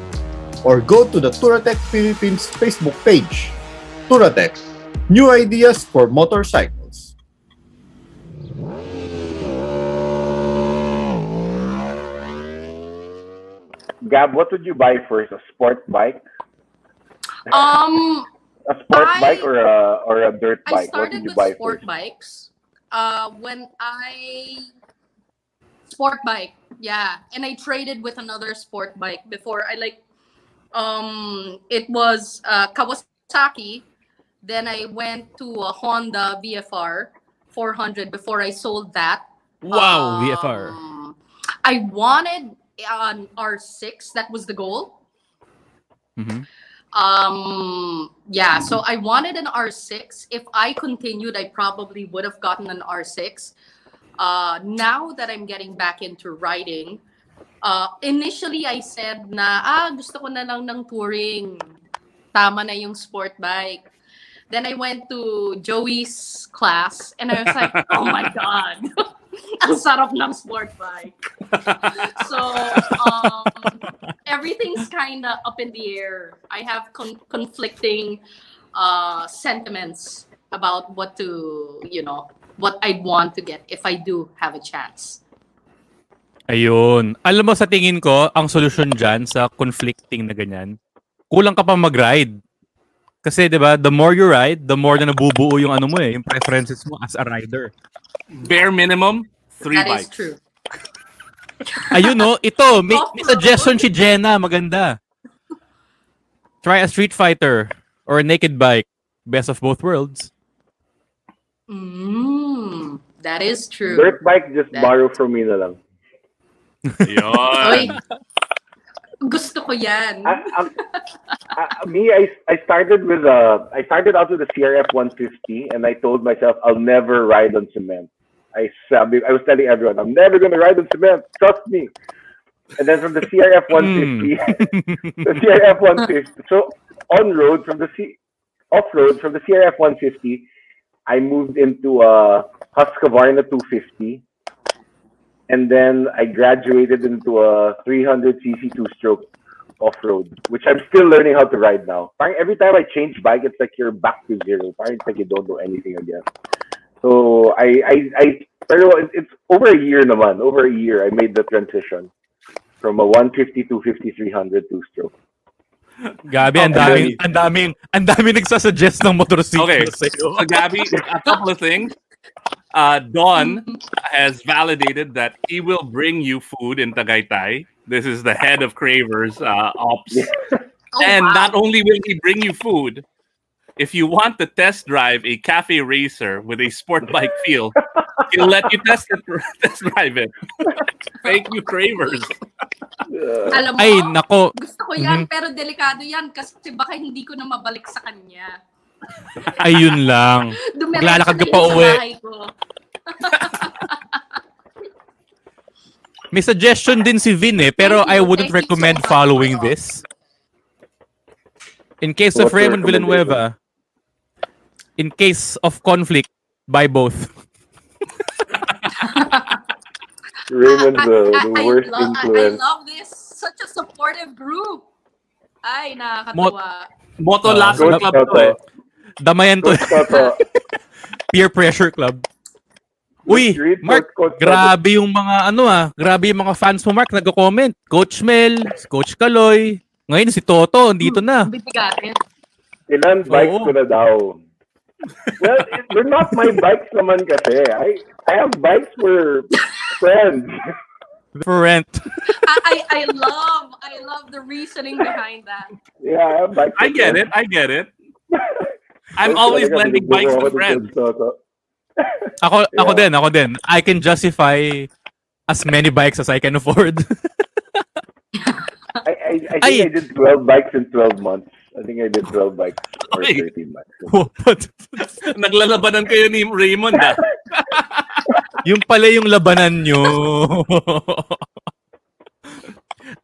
Or go to the Touratech Philippines Facebook page. Touratech, new ideas for motorcycles. Gab, what would you buy first? A sport bike? Um, A sport I- bike or a or a dirt I bike? What started would you with buy sport first? bikes. Uh, when I sport bike, yeah, and I traded with another sport bike before. I like, um, it was uh, Kawasaki. Then I went to a Honda VFR 400 before I sold that. Wow, VFR. Um, I wanted an R6. That was the goal. Mhm. Um, yeah, so I wanted an R6. If I continued, I probably would have gotten an R6. Uh, now that I'm getting back into riding, uh, initially I said na, ah, gusto ko na lang ng touring. Tama na yung sport bike. Then I went to Joey's class and I was like, oh my God. Ang sarap ng sport bike. so, um, everything's kind of up in the air. I have con- conflicting uh, sentiments about what to, you know, what I'd want to get if I do have a chance. Ayun. Alam mo sa tingin ko, ang solusyon dyan sa conflicting na ganyan, kulang ka pa mag-ride. Kasi 'di ba, the more you ride, the more na nabubuo yung ano mo eh, yung preferences mo as a rider. bare minimum three That is bikes. true. Ayun no, ito, may, may suggestion si Jenna, maganda. Try a Street Fighter or a naked bike. Best of both worlds. Mm, that is true. Dirt bike, just That- borrow from me na lang. Yun. Gusto ko yan. I, I'm- I- me, I, I started with a, I started out with a CRF 150, and I told myself I'll never ride on cement. I I was telling everyone I'm never going to ride on cement. Trust me. And then from the CRF hmm. 150, the CRF 150. So on road from the C, off road from the CRF 150, I moved into a Husqvarna 250. And then I graduated into a 300cc two-stroke off-road, which I'm still learning how to ride now. Every time I change bike, it's like you're back to zero. Parang it's like you don't know anything again. So I I I pero it's over a year naman. Over a year I made the transition from a 150 to 5300 two stroke. Gabi, ang Okay. daming, ang daming, ang daming nagsasuggest ng motorcycle Okay. sa'yo. So, Gabby, a couple of things. Uh, Don has validated that he will bring you food in Tagaytay. This is the head of Cravers uh, Ops. Oh, and wow. not only will he bring you food, if you want to test drive a cafe racer with a sport bike feel, he'll let you test it, test drive it. Thank you, Cravers. Alam mo, Ay, nako. gusto ko yan, Mhm. pero delikado yan kasi baka hindi ko na mabalik sa kanya. Ayun lang. Dumiretso Maglalakad ka na pa yun sa uwi. bahay ko. May suggestion din si Vin eh, pero Thank I you, wouldn't thank you so recommend much. following this. In case of What's your Raymond Villanueva, in case of conflict, buy both. Raymond's the, the I, worst love, I, I influence. love this. Such a supportive group. Ay, nakakatuwa. Moto Uh, Lasso Coach Club to Toto. eh. Damayan to peer pressure club. Uy, Mark, grabe yung mga ano ah, grabe yung mga fans mo Mark nagko-comment. Coach Mel, Coach Kaloy, ngayon si Toto andito na. Ilan bikes ko na daw? Well, it- they're not my bikes naman kasi. I I have bikes for friends. For rent. I, I, love, I love the reasoning behind that. Yeah, I have bikes I get friends. it. I get it. I'm always lending bikes ako to friends. Ako ako Yeah. din, ako din. I can justify as many bikes as I can afford. I, I, I think Ay. I did 12 bikes in 12 months. I think I did 12 bikes or Ay. 13 bikes. But, Naglalabanan kayo ni Raymond ah. yung pala yung labanan nyo.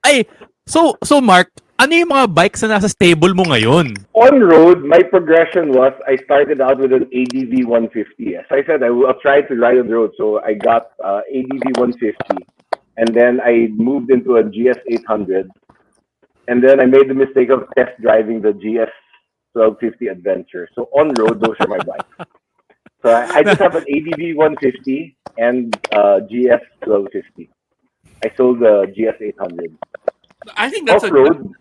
Ay, so so Mark, ano yung mga bikes na nasa stable mo ngayon? On road, my progression was I started out with an ADV 150. As I said, I will try to ride on the road. So I got uh, ADV 150. And then I moved into a GS 800. And then I made the mistake of test driving the GS 1250 Adventure. So on road, those are my bikes. So I, I just have an ADV 150 and uh, GS 1250. I sold the GS 800. I think that's Off a road,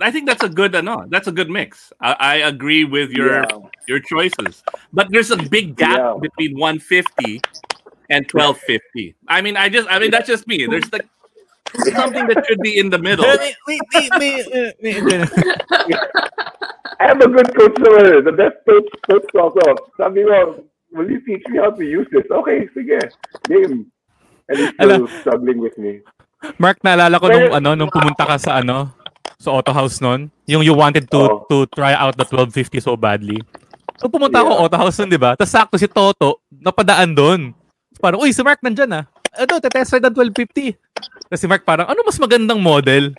I think that's a good ano, that's a good mix. I, I agree with your yeah. your choices. But there's a big gap Yeah. between 150 and 1250. I mean, I just I mean that's just me. There's like something that should be in the middle. Wait, wait, wait, wait, wait, wait. I have a good coach naman. The best coach, coach ko ako. Sabi ko, will you teach me how to use this? Okay, sige. Game. And he's still struggling with me. Mark, naalala ko nung ano nung pumunta ka sa ano sa Auto House noon, yung you wanted to Oo. to try out the 1250 so badly. So pumunta ako Yeah. Auto House nun, 'di ba? Tapos sakto si Toto napadaan doon. Parang, uy, si Mark nandyan ah. Ano, tetest ride ng 1250. Tapos si Mark parang, ano mas magandang model?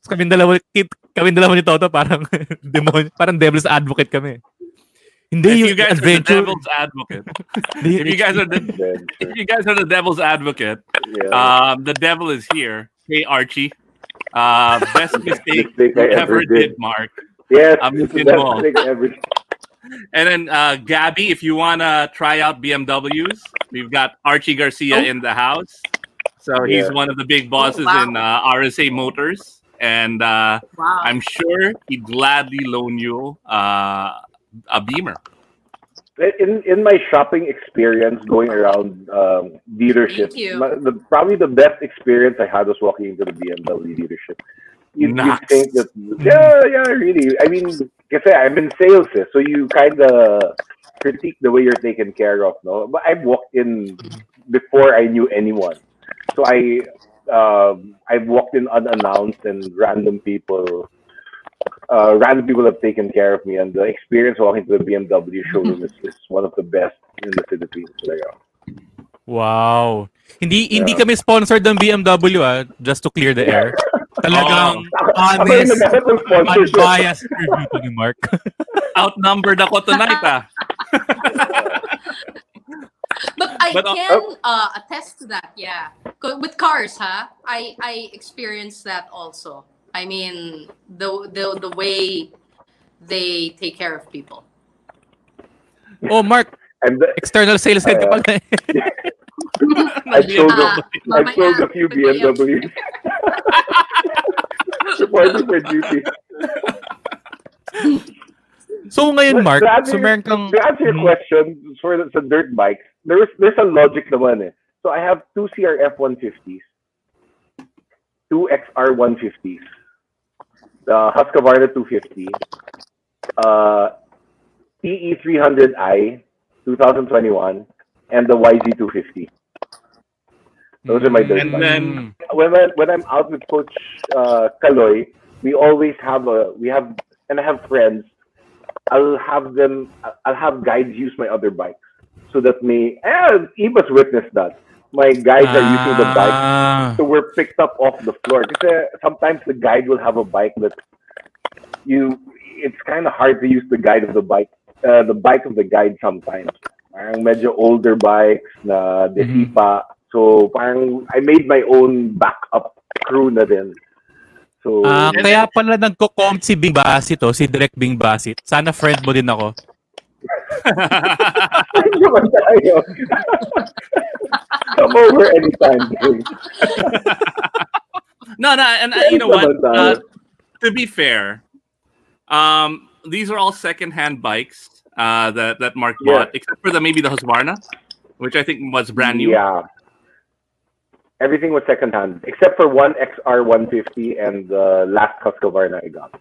Tapos kami dalawa, kit, kami dalawa ni Toto parang demon, parang devil's advocate kami. Hindi If yung you guys are the adventure. devil's advocate. Hindi, If you guys are the if you guys are the devil's advocate, yeah. um, the devil is here. Hey Archie. Uh, best mistake Mistake you I ever ever did, did. Mark. yes, I'm this is looking the mo. ever. And then uh, Gabby, if you wanna try out BMWs, we've got Archie Garcia Oh. in the house. So he's Yeah. one of the big bosses wow. in uh, RSA Motors, and uh, Wow. I'm sure he'd gladly loan you uh, a Beamer. In in my shopping experience going around um, dealerships, my- the, probably the best experience I had was walking into the BMW dealership. You, you think that yeah, yeah, really. I mean, kasi I'm in sales, eh, so you kind of critique the way you're taken care of, no? But I've walked in before I knew anyone, so I um, I've walked in unannounced, and random people, uh, random people have taken care of me, and the experience walking to the BMW showroom is, is one of the best in the Philippines. Talaga. Wow. Hindi hindi Yeah. kami sponsored ng BMW ah, just to clear the air. Talagang Ako yung honest, naghanap ng sponsorship. unbiased review to ni Mark. Outnumbered ako tonight, ah. But I But, uh, can uh, attest to that, yeah. With cars, huh? I I experienced that also. I mean, the the the way they take care of people. Oh, Mark, And the, External sales head ka Ah, pala eh. I sold, a, Ah, I mamaya, sold a few mamaya. BMWs. Reporting for duty. So ngayon, But Mark, to answer so your- meron kang... To answer your Mm. question for the, sa dirt bikes, there's there's a logic naman eh. So I have two CRF 150s, two XR 150s, the Husqvarna 250, uh, TE 300i 2021, and the YZ 250. Those are my dirt And bikes. then- when I, when I'm out with Coach uh, Kaloy, we always have a we have and I have friends. I'll have them. I'll have guides use my other bikes so that may. And Eva's witnessed that. My guides are using the bike, Ah. so we're picked up off the floor. Because sometimes the guide will have a bike that you. It's kind of hard to use the guide of the bike, uh, the bike of the guide sometimes. Parang medyo older bikes na desipa. So parang I made my own backup crew na din. So Ah, kaya pala nagko-com si Bing Basit to, si Direk Bing Basit. Sana friend mo din ako. Naman tayo. Come over anytime. dude. No, no, and uh, you know what? Uh, to be fair, um, these are all second-hand bikes uh, that that Mark Yeah. bought, except for the maybe the Husqvarna, which I think was brand new. Yeah. Everything was secondhand, except for one XR 150 and the last Husqvarna I got.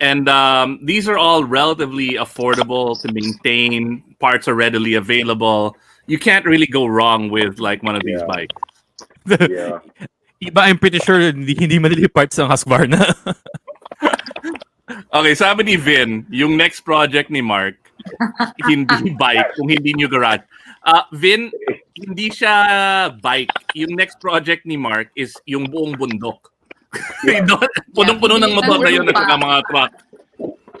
And um, these are all relatively affordable to maintain. Parts are readily available. You can't really go wrong with like one of these Yeah. bikes. Yeah. Iba, I'm pretty sure hindi, hindi madali parts ng Husqvarna. Okay, sabi ni Vin, yung next project ni Mark, hindi bike, kung hindi nyo garage. Ah, Vin, hindi siya bike. Yung next project ni Mark is yung buong bundok. Punong-puno ng motor na yun at saka mga truck.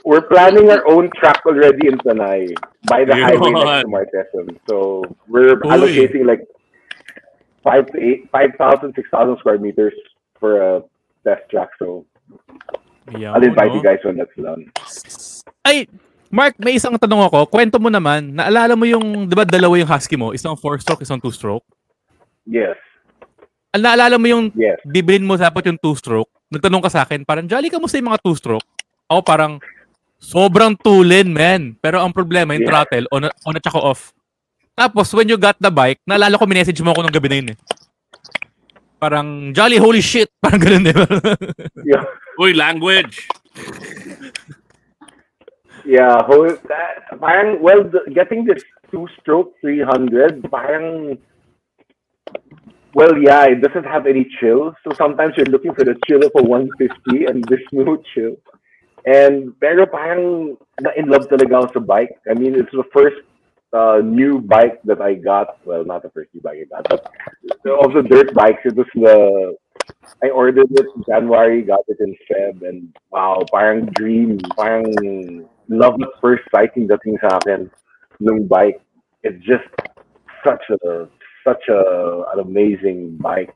We're planning our own track already in Tanay by the Yun. highway next to Marquesas. So we're Uy. allocating like five to eight, 5,000, 6,000 square meters for a test track. So Yaw, I'll invite no? you guys when that's done. Ay, Mark, may isang tanong ako. Kwento mo naman, naalala mo yung, di ba dalawa yung husky mo? Isang four-stroke, isang two-stroke? Yes. Al naalala mo yung Yes. bibilin mo dapat yung two-stroke? Nagtanong ka sa akin, parang, Jolly, kamusta yung mga two-stroke? Ako parang, sobrang tulin, man. Pero ang problema, yung Yeah. throttle, on, on at saka off. Tapos, when you got the bike, naalala ko, minessage mo ako ng gabi na yun eh. Parang, Jolly, holy shit! Parang ganun eh. Yeah. Uy, language. Yeah, whole, that, parang, well, the, getting this two-stroke 300, parang, well, yeah, it doesn't have any chill. So sometimes you're looking for the chill of a 150 and there's no chill. And pero parang na-in love talaga ako sa bike. I mean, it's the first uh, new bike that I got. Well, not the first new bike I got, but of the dirt bikes, it was the I ordered it in January, got it in Feb, and wow, parang dream, parang love at first sight yung dating sa akin ng bike. It's just such a such a an amazing bike.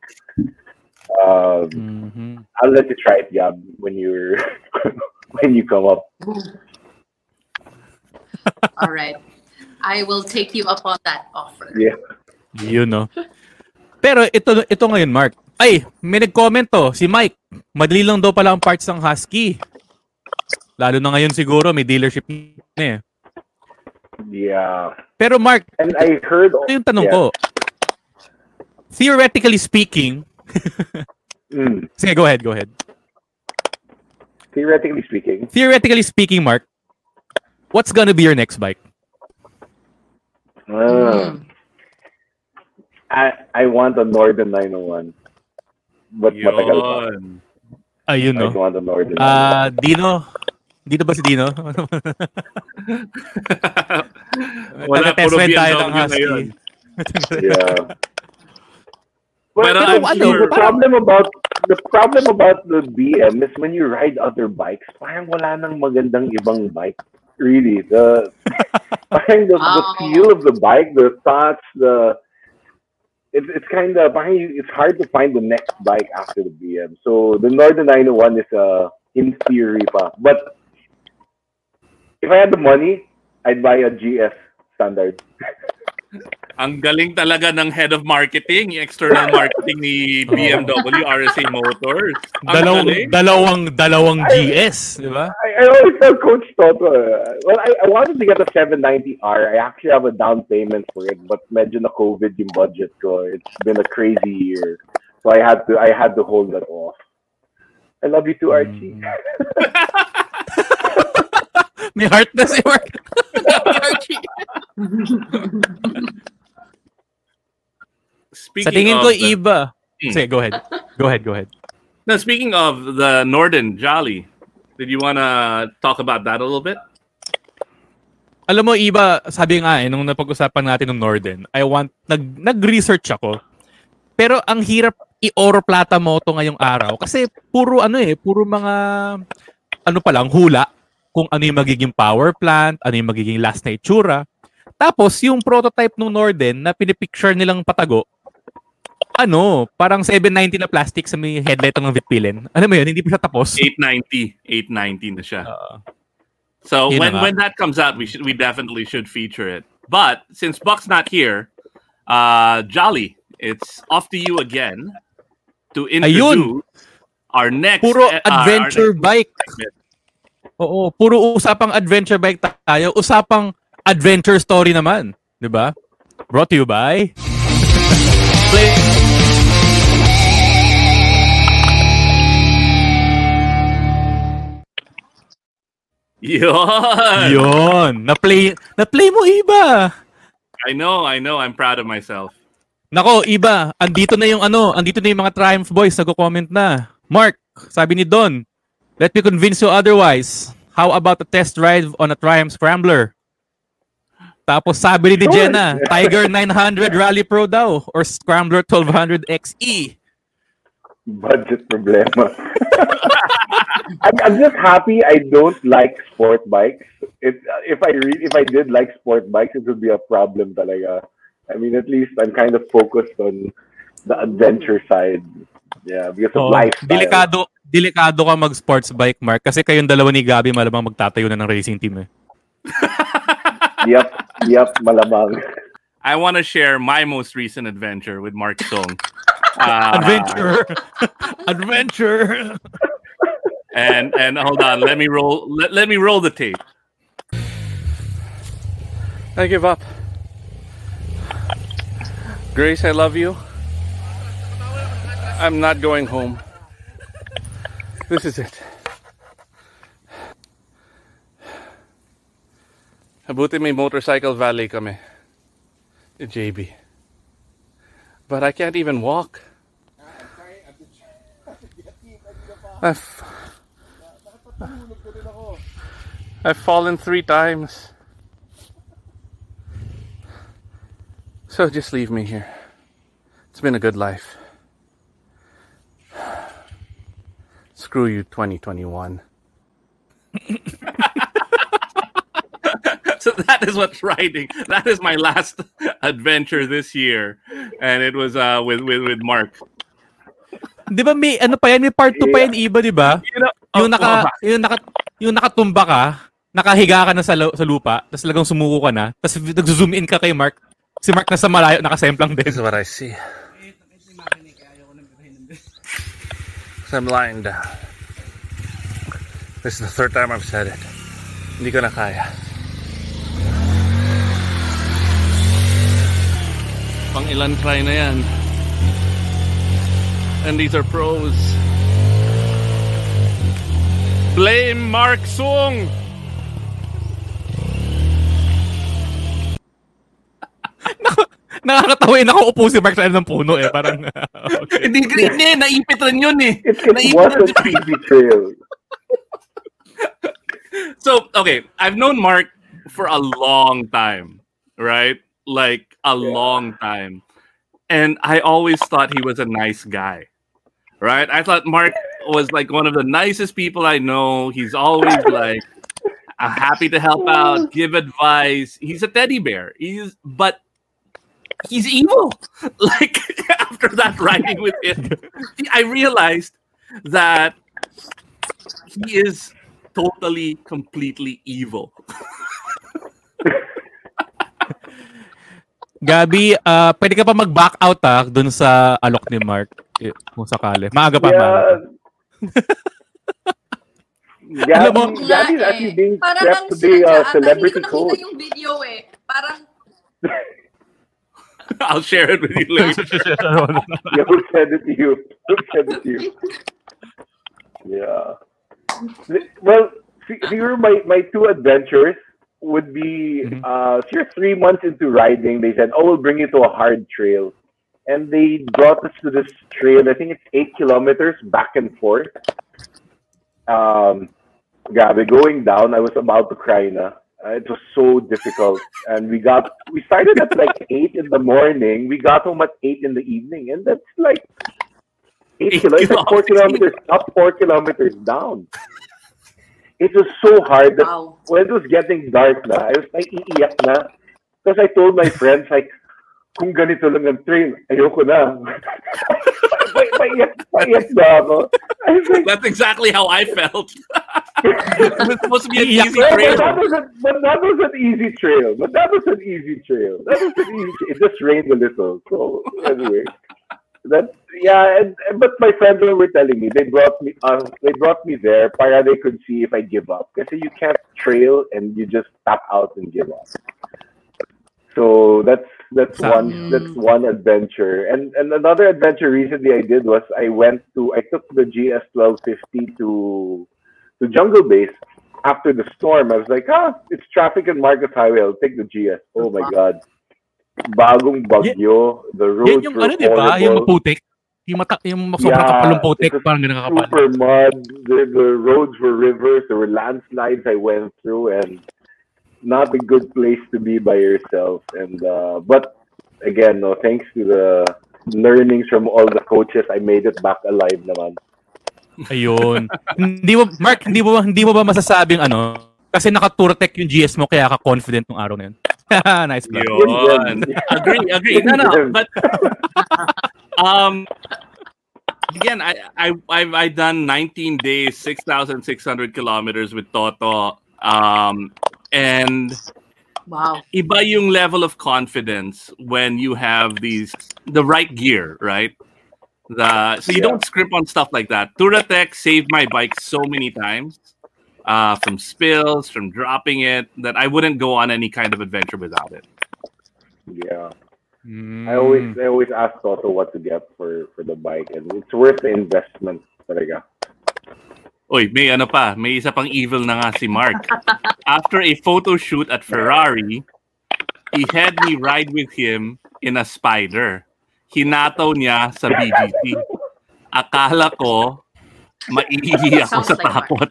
Um, Mhm. I'll let you try it, Gab, when you're when you come up. All right. I will take you up on that offer. Yeah. Yun, no? Pero ito, ito ngayon, Mark. Ay, may nag-comment to, si Mike. Madali lang daw pala ang parts ng Husky. Lalo na ngayon siguro, may dealership na eh. Yeah. Pero Mark, And I heard ito yung tanong Yeah. ko. Theoretically speaking, Mm, sige, go ahead, go ahead. theoretically speaking, Theoretically speaking, Mark, what's gonna be your next bike? uh. I I want a Northern 901. But matagal pa. Yun. Ayun, I no? want a Northern 901. Ah, Dino? Dito ba si Dino? Wala, Taga-test puro ride tayo BMW ng Husky. ngayon. yeah. Pero But I'm the sure- problem about the problem about the BM is when you ride other bikes, parang wala nang magandang ibang bike. Really, the parang the, the Oh. feel of the bike, the thoughts, the it's it's kind of it's hard to find the next bike after the BM. So the Norden 901 is uh in theory pa. But if I had the money, I'd buy a GS standard. Ang galing talaga ng head of marketing, external marketing ni BMW RSA Motors. Ang Dalawang, galing. dalawang, dalawang GS, di ba? I, I always tell Coach Toto, uh, well, I, I wanted to get a 790R. I actually have a down payment for it, but medyo na COVID yung budget ko. It's been a crazy year. So I had to I had to hold that off. I love you too, Archie. May heart na si Mark. Speaking Sa tingin of ko, the- iba. Hmm. Sige, go ahead. Go ahead, go ahead. Now, speaking of the Norden Jolly, did you want to talk about that a little bit? Alam mo, iba, sabi nga eh, nung napag-usapan natin ng Norden, I want, nag, nag-research ako. Pero ang hirap i-oro plata mo to ngayong araw. Kasi puro ano eh, puro mga, ano pa lang, hula. Kung ano yung magiging power plant, ano yung magiging last na itsura. Tapos, yung prototype ng Norden na pinipicture nilang patago, ano, parang 790 na plastic sa may headlight ng Vitpilin. Ano mo yun, hindi pa siya tapos. 890. 890 na siya. Oo. So when when that comes out, we should we definitely should feature it. But since Buck's not here, uh, Jolly, it's off to you again to introduce our next Puro uh, adventure next bike. segment. Oo, puro usapang adventure bike tayo, usapang adventure story naman, 'di ba? Brought to you by Play Yun. Yon, na-play na-play mo iba. I know, I know. I'm proud of myself. Nako, iba, andito na yung ano, andito na yung mga Triumph boys nagko-comment na. Mark, sabi ni Don, let me convince you otherwise. How about a test drive on a Triumph Scrambler? Tapos sabi ni Sure. Jenna, Tiger 900 Rally Pro daw or Scrambler 1200 XE. Budget problema. I'm, I'm just happy I don't like sport bikes. If if I re- if I did like sport bikes, it would be a problem talaga. I mean, at least I'm kind of focused on the adventure side. Yeah, because of Oo, lifestyle. delikado, delikado ka mag sports bike, Mark, kasi kayong dalawa ni Gabi malamang magtatayo na ng racing team eh. Yep, yep, malamang. I want to share my most recent adventure with Mark Song. Uh, Adventure. Adventure. and and hold on, let me roll. Let, let me roll the tape. I give up. Grace, I love you. I'm not going home. This is it. Mabuti may motorcycle valet kami. ni JB. But I can't even walk. I've, I've fallen three times. So just leave me here. It's been a good life. Screw you, 2021. so that is what's riding. That is my last adventure this year, and it was uh, with with with Mark. Di ba may ano pa yan, may part 2 pa yan iba, di ba? You know, Yung oh, naka oh, yung naka yung nakatumba ka, nakahiga ka na sa, lu- sa lupa, tapos lagang sumuko ka na, tapos nag-zoom in ka kay Mark. Si Mark nasa malayo, nakasemplang din. This is what I see. So I'm lying down. This is the third time I've said it. Hindi ko na kaya. Pang ilan try na yan. And these are pros. Blame Mark Sung! Nakakatawa yun, nakaupo si Mark sa ilalim ng puno eh. Parang, okay. Hindi, hindi, naipit rin yun eh. It, it Naipit was rin a creepy trail. So, okay, I've known Mark for a long time, right? Like a long time. And I always thought he was a nice guy, right? I thought Mark was like one of the nicest people I know. He's always like uh, happy to help out, give advice. He's a teddy bear. He's, but he's evil. Like after that riding with him, I realized that he is totally, completely evil. Gabi, ah pwede ka pa mag-back out ah, dun sa alok ni Mark. eh, Kung sakali. Maaga pa, maaga pa. Gabby, Alam mo- Gabby's Nga actually eh. being Parang prepped to be a celebrity Hindi ko nakita coach. yung video eh. Parang, I'll share it with you later. Yeah, who said it to you? Who said it to you? Yeah. Well, see, here my, my two adventures would be Mhm. uh so you're three months into riding, they said, Oh, we'll bring you to a hard trail. And they brought us to this trail, I think it's eight kilometers back and forth. Um Gabi, going down, I was about to cry na. Uh, it was so difficult. And we got we started at like eight in the morning. We got home at eight in the evening, and that's like eight, Eight kilometers, like four kilometers. kilometers up, four kilometers down. It was so hard that wow. when it was getting dark na, I was like iiyak na. Because I told my friends like, kung ganito lang ang train, ayoko na. May- Maiyak, maiyak na ako. Like, That's exactly how I felt. it was supposed to be an easy Well, trail. But that, was a, but that was an easy trail. But that was an easy trail. That was an easy. It just rained a little. So anyway, that yeah. And, but my friends were telling me they brought me. Uh, they brought me there para they could see if I give up. Because you can't trail and you just tap out and give up. So that's that's Sa- one that's one adventure. And and another adventure recently I did was I went to I took the GS twelve fifty to to Jungle Base after the storm. I was like, ah, it's traffic in Marcos Highway. I'll take the GS. Oh my god. Bagong bagyo. The roads Yan yung ano, di ba? Yung maputik. Yung, mata, yung sobrang Yeah, kapalong putik, parang ganun kakapal. super mud. The, the roads were rivers. There were landslides I went through, and not a good place to be by yourself. And uh, but again, no, thanks to the learnings from all the coaches, I made it back alive naman. Ayun. hindi mo, Mark, hindi mo, ba- hindi mo ba masasabing ano? Kasi naka-Turtec yung GS mo, kaya ka confident nung araw na yun. nice plug. Yun. agree, agree. No, no. But um, again, I I I've, I've done 19 days, 6,600 kilometers with Toto. Um, and Wow. iba yung level of confidence when you have these the right gear, right? The so you Yeah. don't script on stuff like that. Touratech saved my bike so many times uh, from spills, from dropping it, that I wouldn't go on any kind of adventure without it. Yeah. Mm. I always I always ask Toto what to get for for the bike, and it's worth the investment. Talaga. Oy, may ano pa, may isa pang evil na nga si Mark. After a photo shoot at Ferrari, he had me ride with him in a Spider. Hinataw niya sa BGC. Akala ko, maiihi ako sa takot.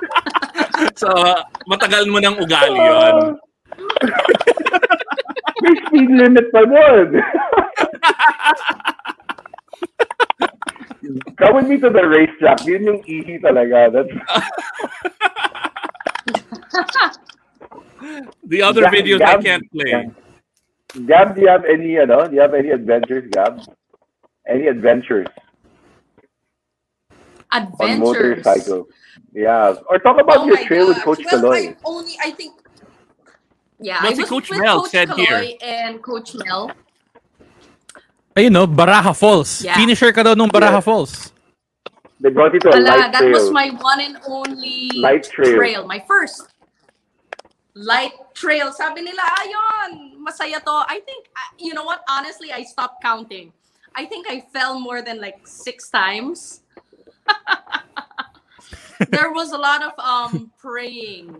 so, matagal mo ng ugali yon. May speed limit pa doon. Come with me to the racetrack. Yun yung ihi talaga. That's, The other Gab- videos I Gab- can't play. Gab, do you have any, ano, do you have any adventures, Gab? Any adventures on motorcycle? Yeah. Or talk about Oh your my trail with. Coach well, Kaloy. I only, I think, yeah, Well, I si was Coach with Mel Coach said here. And Coach Mel. Ayun no, Baraja Falls. Yeah. Finisher ka daw nung Baraja Yeah. Falls. They brought you to a Wala, light that trail. was my one and only Light trail. my first light trail. Sabi nila, ayon, masaya to. I think, uh, you know what, honestly, I stopped counting. I think I fell more than like six times. There was a lot of um praying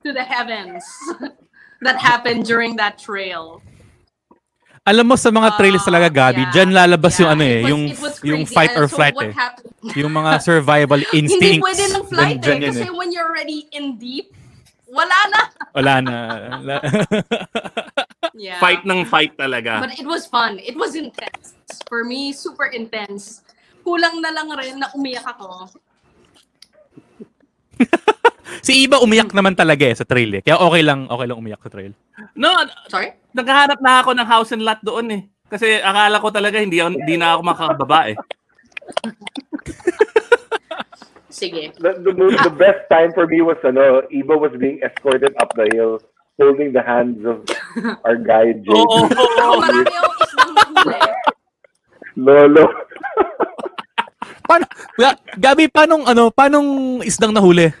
to the heavens that happened during that trail. Alam mo sa mga trails Uh, talaga, Gabi, yeah, dyan lalabas yung yeah, ano eh, was- yung, yung fight or so flight eh. happened- Yung mga survival Hindi instincts. pwede ng flight eh. Kasi when you're already in deep, wala na. Wala na. Yeah. Fight ng fight talaga. But it was fun. It was intense. For me, super intense. Kulang na lang rin na umiyak ako. Si Iba umiyak naman talaga eh sa trail eh. Kaya okay lang, okay lang umiyak sa trail. No, Sorry? naghahanap na ako ng house and lot doon eh. Kasi akala ko talaga hindi, hindi na ako makakababa eh. Sige. The, the, the best time for me was, ano, Iba was being escorted up the hill. holding the hands of our guide, JD. Oo. Ako marami akong isang. Lolo. Paano, Ga- Gabi, paanong, ano, paanong isdang nahuli?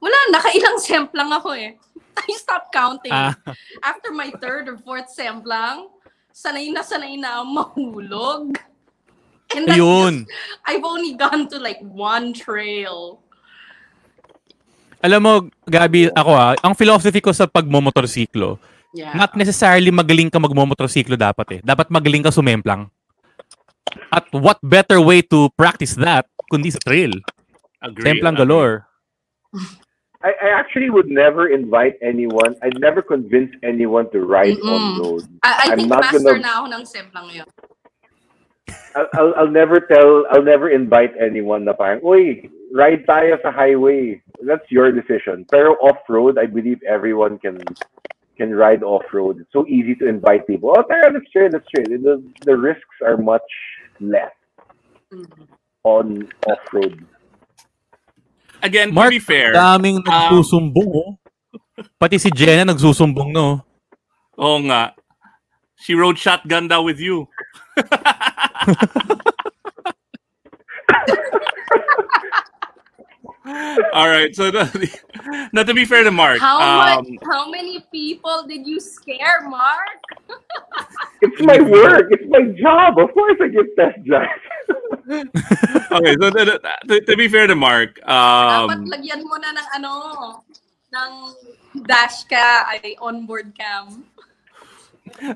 Wala, nakailang semp lang ako eh. I stopped counting. Ah, After my third or fourth semp lang, sanay na sanay na ang mahulog. And that's ayun. just- I've only gone to like one trail. Alam mo, Gabi, ako ah, ang philosophy ko sa pagmomotorsiklo, Yeah. not necessarily magaling ka magmomotorsiklo dapat eh. Dapat magaling ka sumemplang. At what better way to practice that kundi sa trail? Agree. Semplang agree. galore. I, I actually would never invite anyone. I'd never convince anyone to ride on Mm-mm. road. I, I I'm think not master gonna- na ako ng semp lang yun. I'll, I'll, I'll never tell, I'll never invite anyone na parang, Uy, ride tayo sa highway. That's your decision. Pero off-road, I believe everyone can can ride off-road. It's so easy to invite people. Oh, tara, let's try, let's try. The, the risks are much less Mhm. on off-road. Again, Mark, to be fair, Daming nagsusumbong oh. Pati si Jenna nagsusumbong no. oo nga, she rode shotgun daw with you. All right, so now, now to be fair to Mark, How um, much? How many people did you scare, Mark? It's my work. It's my job. Of course I get that drive. okay, so to, to, to be fair to Mark, Dapat um, lagyan mo na ng ano, ng dash ka, ay onboard cam.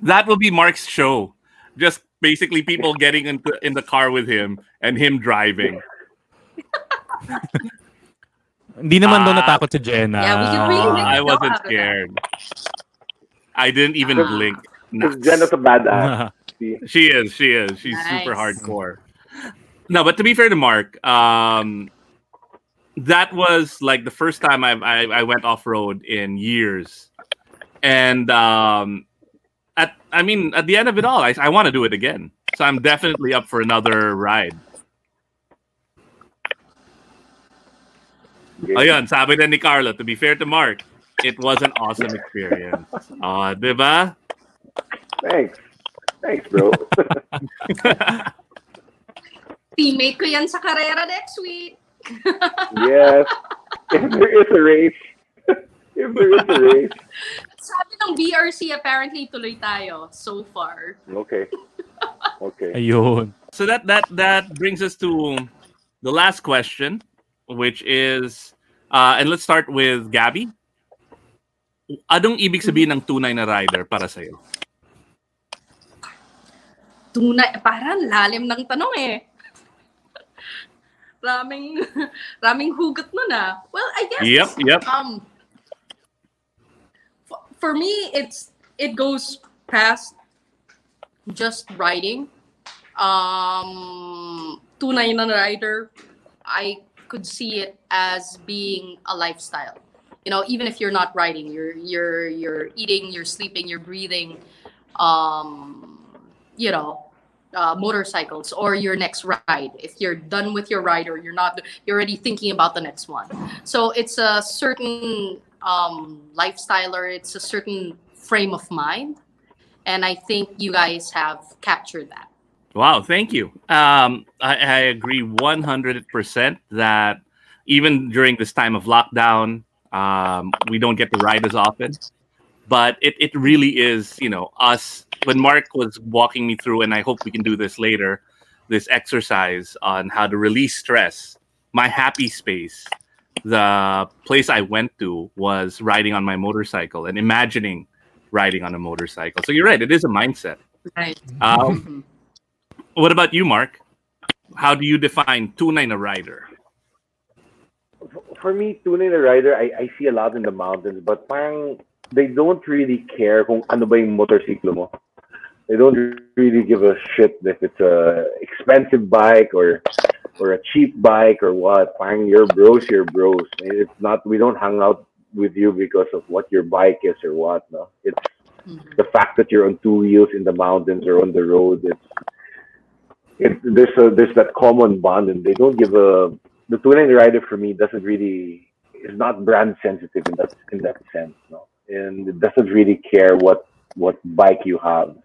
that will be Mark's show. Just basically people getting into in the car with him and him driving. Hindi naman daw Ah. natakot si Jenna. Yeah, we can really Uh, make I a joke wasn't out of that. scared. I didn't even blink. Nuts. Jenna's a badass. She is. She is. She's super hardcore. No, but to be fair to Mark, um, that was like the first time I I, I went off road in years, and um, at I mean at the end of it all, I, I want to do it again. So I'm definitely up for another ride. Ayun, sabi na ni Carlo, to be fair to Mark, it was an awesome experience. Ah, di ba? Thanks. Thanks, bro. Teammate ko yan sa karera next week. yes. If there is a race. if there is a race. Sabi ng BRC, apparently tuloy tayo so far. Okay. Okay. Ayun. So that that that brings us to the last question, which is, uh, and let's start with Gabby. Anong ibig sabihin ng tunay na rider para sa'yo? Tunay, parang lalim ng tanong eh. raming, raming hugot nun ah. Well, I guess Yep, yep. um f- for me it's it goes past just writing um tunay na rider i could see it as being a lifestyle you know even if you're not writing you're you're you're eating you're sleeping you're breathing um you know uh, motorcycles or your next ride if you're done with your ride or you're not you're already thinking about the next one so it's a certain um, lifestyle or it's a certain frame of mind. And I think you guys have captured that. Wow, thank you. Um, I, I agree 100% that even during this time of lockdown, um, we don't get to ride as often. But it, it really is, you know, us. When Mark was walking me through, and I hope we can do this later, this exercise on how to release stress, my happy space, the place I went to was riding on my motorcycle and imagining riding on a motorcycle. So you're right, it is a mindset. Right. Um, what about you, Mark? How do you define tunay na rider? For me, tunay na rider, I, I see a lot in the mountains, but parang they don't really care kung ano ba yung motorsiklo mo. They don't really give a shit if it's a expensive bike or or a cheap bike or what. Parang your bros, your bros. It's not. We don't hang out with you because of what your bike is or what. No, it's Mhm. the fact that you're on two wheels in the mountains or on the road. It's it, there's a, there's that common bond, and they don't give a the touring rider for me doesn't really is not brand sensitive in that in that sense, no, and it doesn't really care what what bike you have.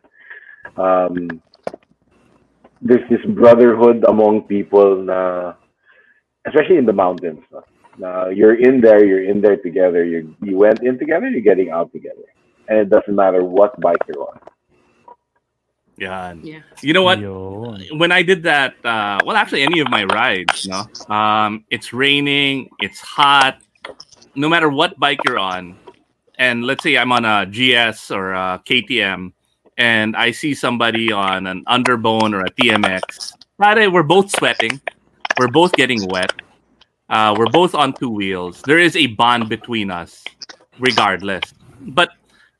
Um, there's this brotherhood among people, na, especially in the mountains. Na you're in there, you're in there together. You you went in together, you're getting out together, and it doesn't matter what bike you're on. Yeah. Yeah. You know what? Yun. when I did that, uh, well, actually, any of my rides, no, um, it's raining, it's hot. No matter what bike you're on, and let's say I'm on a GS or a KTM, and I see somebody on an Underbone or a TMX, pare, we're both sweating, we're both getting wet, uh, we're both on two wheels. There is a bond between us, regardless. But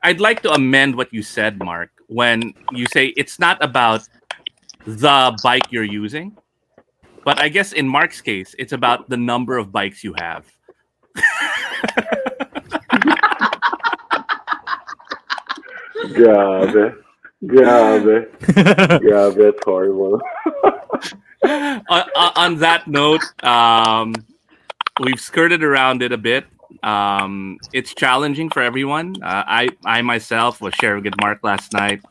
I'd like to amend what you said, Mark, when you say it's not about the bike you're using. But I guess in Mark's case, it's about the number of bikes you have. Grabe. Grabe. Grabe, it's horrible. on, on on that note, um, we've skirted around it a bit. Um, it's challenging for everyone. Uh, I, I myself was sharing with Mark last night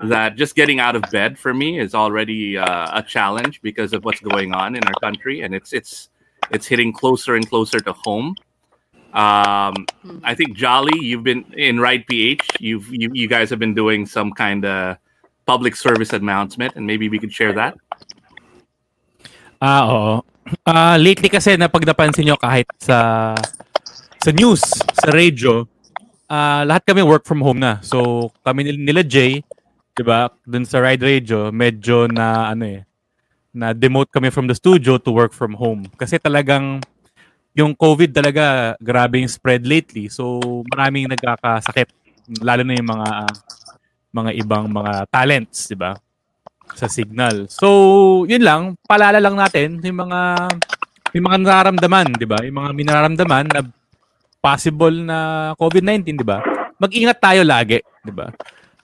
that just getting out of bed for me is already uh, a challenge because of what's going on in our country, and it's it's it's hitting closer and closer to home. Um, I think Jolly, you've been in Ride PH. You've you, you guys have been doing some kind of public service announcement, and maybe we could share that. Ah, oo. Ah, lately kasi napag nyo kahit sa sa news, sa radio, ah lahat kami work from home na. So, kami nil- nila Jay, 'di ba? Dun sa Ride Radio, medyo na ano eh, na demote kami from the studio to work from home. Kasi talagang yung COVID talaga grabe yung spread lately. So, maraming nagkakasakit lalo na yung mga mga ibang mga talents, 'di ba? sa signal. So, yun lang, palala lang natin yung mga yung mga nararamdaman, 'di ba? Yung mga minararamdaman na possible na COVID-19, 'di ba? Mag-ingat tayo lagi, 'di ba?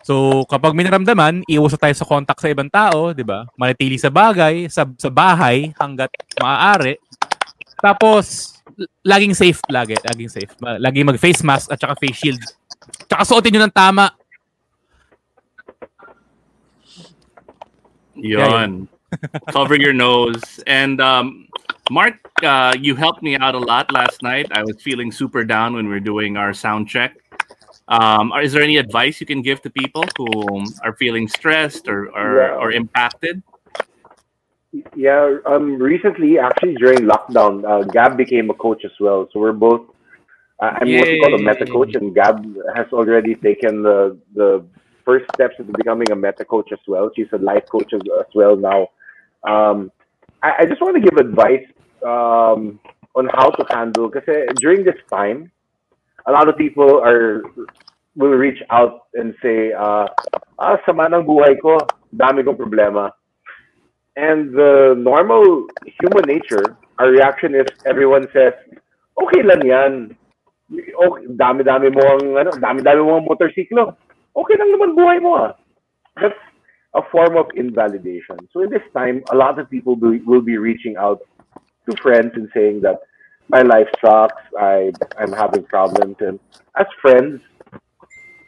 So, kapag minaramdaman, iwas na tayo sa contact sa ibang tao, 'di ba? Manatili sa bagay, sa sa bahay hangga't maaari. Tapos laging safe lagi, laging safe. Laging mag-face mask at saka face shield. Tsaka suotin niyo ng tama. Yon. Cover your nose. And um, Mark, uh, you helped me out a lot last night. I was feeling super down when we were doing our sound check. Um, is there any advice you can give to people who are feeling stressed or or, Yeah. or impacted? Yeah, um, recently, actually during lockdown, uh, Gab became a coach as well. So we're both. Uh, I'm what we call a meta coach, and Gab has already taken the the first steps into becoming a meta coach as well. She's a life coach as, as well now. Um, I, I just want to give advice um, on how to handle because during this time, a lot of people are will reach out and say, uh, "Ah, sama ng buhay ko, dami kong problema." And the normal human nature, our reaction is everyone says, okay lang yan. Okay, dami-dami mo ang, ano, dami-dami mo ang motorsiklo. Okay lang naman buhay mo ah. That's a form of invalidation. So in this time, a lot of people will, will be reaching out to friends and saying that my life sucks, I, I'm having problems. And as friends,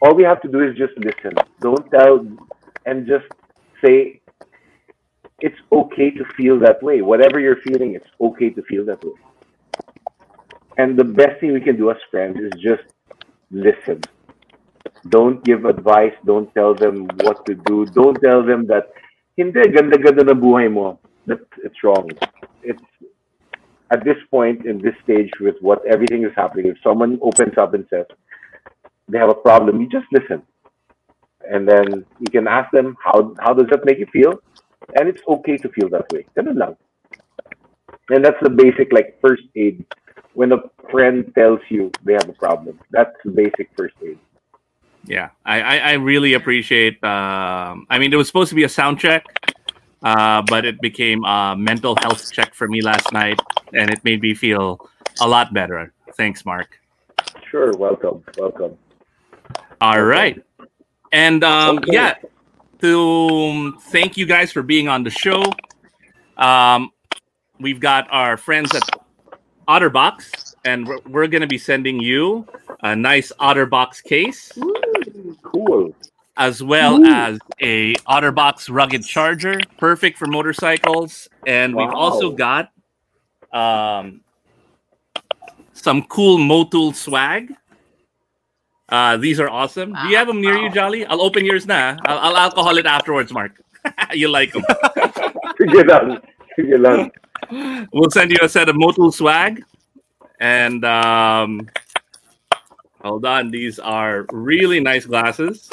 all we have to do is just listen. Don't tell and just say, it's okay to feel that way. Whatever you're feeling, it's okay to feel that way. And the best thing we can do as friends is just listen. Don't give advice. Don't tell them what to do. Don't tell them that hindi ganda-ganda na buhay mo. That it's wrong. It's at this point in this stage with what everything is happening. If someone opens up and says they have a problem, you just listen, and then you can ask them how how does that make you feel, and it's okay to feel that way. And that's the basic like first aid. When a friend tells you they have a problem, that's the basic first aid. Yeah, I, I, I really appreciate. Um, I mean, it was supposed to be a sound check, uh, but it became a mental health check for me last night, and it made me feel a lot better. Thanks, Mark. Sure, welcome, welcome. All right, and um, Okay. yeah, to thank you guys for being on the show. Um, we've got our friends at Otterbox, and we're, we're going to be sending you a nice Otterbox case, Cool. as well as a Otterbox rugged charger, perfect for motorcycles. And we've also got um, some cool Motul swag. Uh, these are awesome. Do you have them near you, Jolly? I'll open yours now. I'll, I'll alcohol it afterwards, Mark. you like them. Sige lang. Sige lang. We'll send you a set of Motul swag. And um, hold on, these are really nice glasses.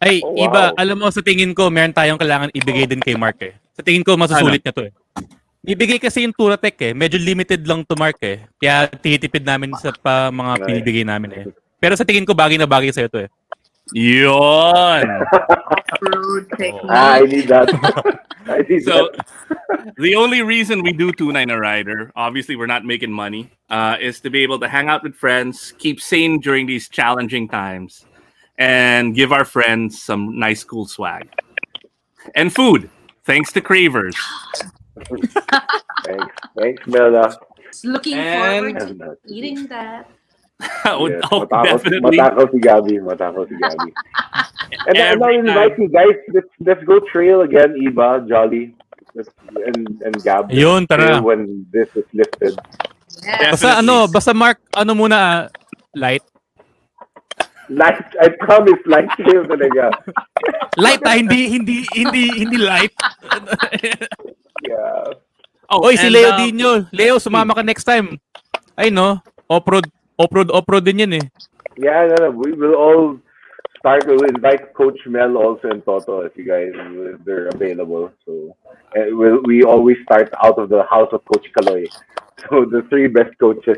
Ay, Oh, iba, wow. alam mo, sa tingin ko, meron tayong kailangan ibigay din kay Mark eh. Sa tingin ko, masusulit niya to eh. Ibigay kasi yung Turatec eh. Medyo limited lang to Mark eh. Kaya titipid namin sa pa mga pinibigay namin eh. Pero sa tingin ko, bagay na bagay sa'yo to eh. Yon. Rude technique. Ah, I need that. I need So that. the only reason we do two nine a rider, obviously we're not making money, uh, is to be able to hang out with friends, keep sane during these challenging times, and give our friends some nice cool swag. And food, thanks to Cravers. Thanks. Thanks, Mela. Looking And- forward to eating that. Oh, Yes, oh, matakaw, definitely. matakaw si Gabby. Matakaw si Gabby. and I Every invite you guys. Let's, let's go trail again, Iba, Jolly, let's, and, and Gab. Yun, tara. When this is lifted. Yes. Basta ano, basta Mark, ano muna, ah, light. Light, I promise, light trail talaga. Light ah, hindi, hindi, hindi, hindi light. Yeah. Oh, Oy, si and, Leo um, Dino. Leo, sumama ka next time. Ay no, off-road, off-road, off-road din yan eh. Yeah, no, no, we will all start. We'll invite Coach Mel also and Toto if you guys if they're available. So uh, we'll, we always start out of the house of Coach Kaloy. So the three best coaches.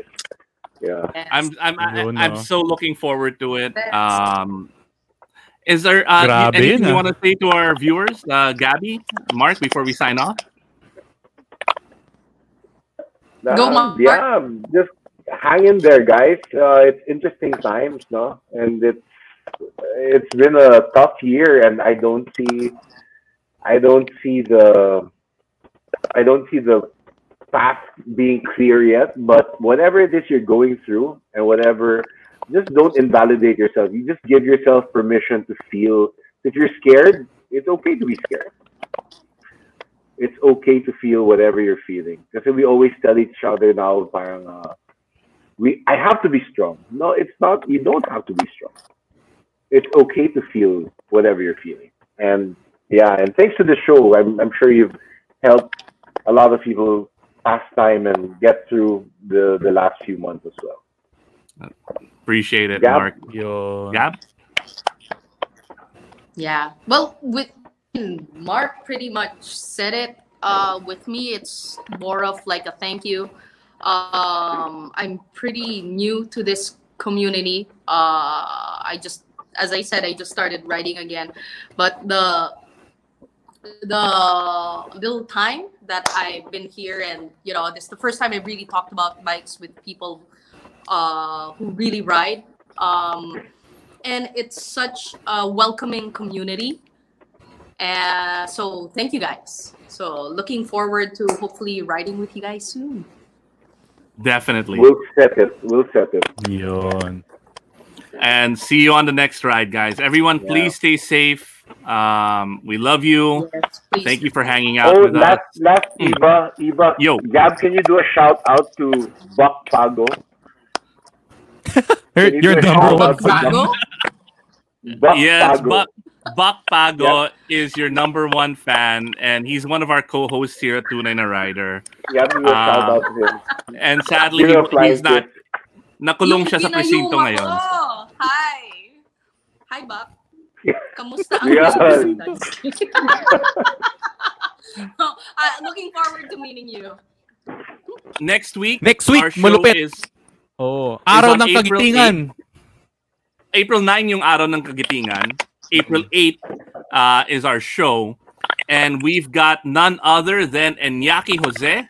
Yeah. I'm I'm I- Yun, I'm so looking forward to it. Um, is there uh, Grabe anything yun, you ah. want to say to our viewers, uh, Gabby, Mark, before we sign off? Go, Uh, Mark. Yeah, just hang in there, guys. Uh, it's interesting times, no? And it's it's been a tough year, and I don't see, I don't see the, I don't see the path being clear yet. But whatever it is you're going through, and whatever, just don't invalidate yourself. You just give yourself permission to feel. If you're scared, it's okay to be scared it's okay to feel whatever you're feeling. Kasi we always tell each other now, parang, uh, we, I have to be strong. No, it's not, you don't have to be strong. It's okay to feel whatever you're feeling. And yeah, and thanks to the show, I'm, I'm sure you've helped a lot of people pass time and get through the, the last few months as well. Appreciate it, Gab? Mark. Yun. Gab? Yeah. Well, with Mark pretty much said it. Uh, with me, it's more of like a thank you. Um, I'm pretty new to this community. Uh, I just, as I said, I just started writing again, but the the little time that I've been here, and you know, this is the first time I really talked about bikes with people uh, who really ride. Um, and it's such a welcoming community. Uh, so thank you guys. So looking forward to hopefully riding with you guys soon. Definitely. We'll set it. We'll set it. Yun. and see you on the next ride, guys. Everyone, Yeah. please stay safe. Um, we love you. Yes. Thank you for hanging out Oh, with us. last, last, Mm. Eva, Eva. Yo. Gab, can you do a shout out to Buck Pago? You're, Can you you're do a number one out to fan. Pago? Buck yes, Pago. Buck, Buck Pago is your number one fan, and he's one of our co-hosts here at Tuna a Rider. Shout out to him. And sadly, he- he's not. Nakulong siya sa presinto ko. ngayon. Hi. Hi, Bak. Kamusta ang presinto? uh, looking forward to meeting you. Next week, Next week, our show malupit. is Oh, araw ng April kagitingan. April 9 yung araw ng kagitingan. April 8 uh, is our show. And we've got none other than Enyaki Jose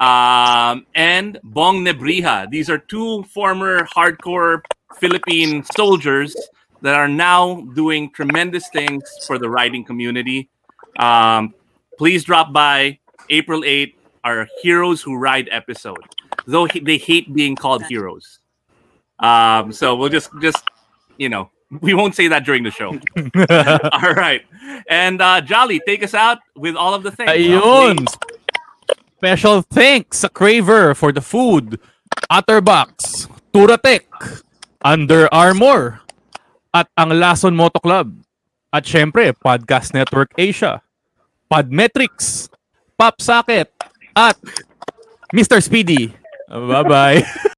um, and Bong Nebrija. These are two former hardcore Philippine soldiers that are now doing tremendous things for the riding community. Um, please drop by April 8th, our Heroes Who Ride episode. Though they hate being called heroes. Um, so we'll just, just, you know, we won't say that during the show. all right. And uh, Jolly, take us out with all of the things. Ayun! Special thanks sa Craver for the food, Otterbox, Touratech, Under Armour, at ang Lason Moto Club. At syempre, Podcast Network Asia, Podmetrics, Pop Socket, at Mr. Speedy. Bye-bye.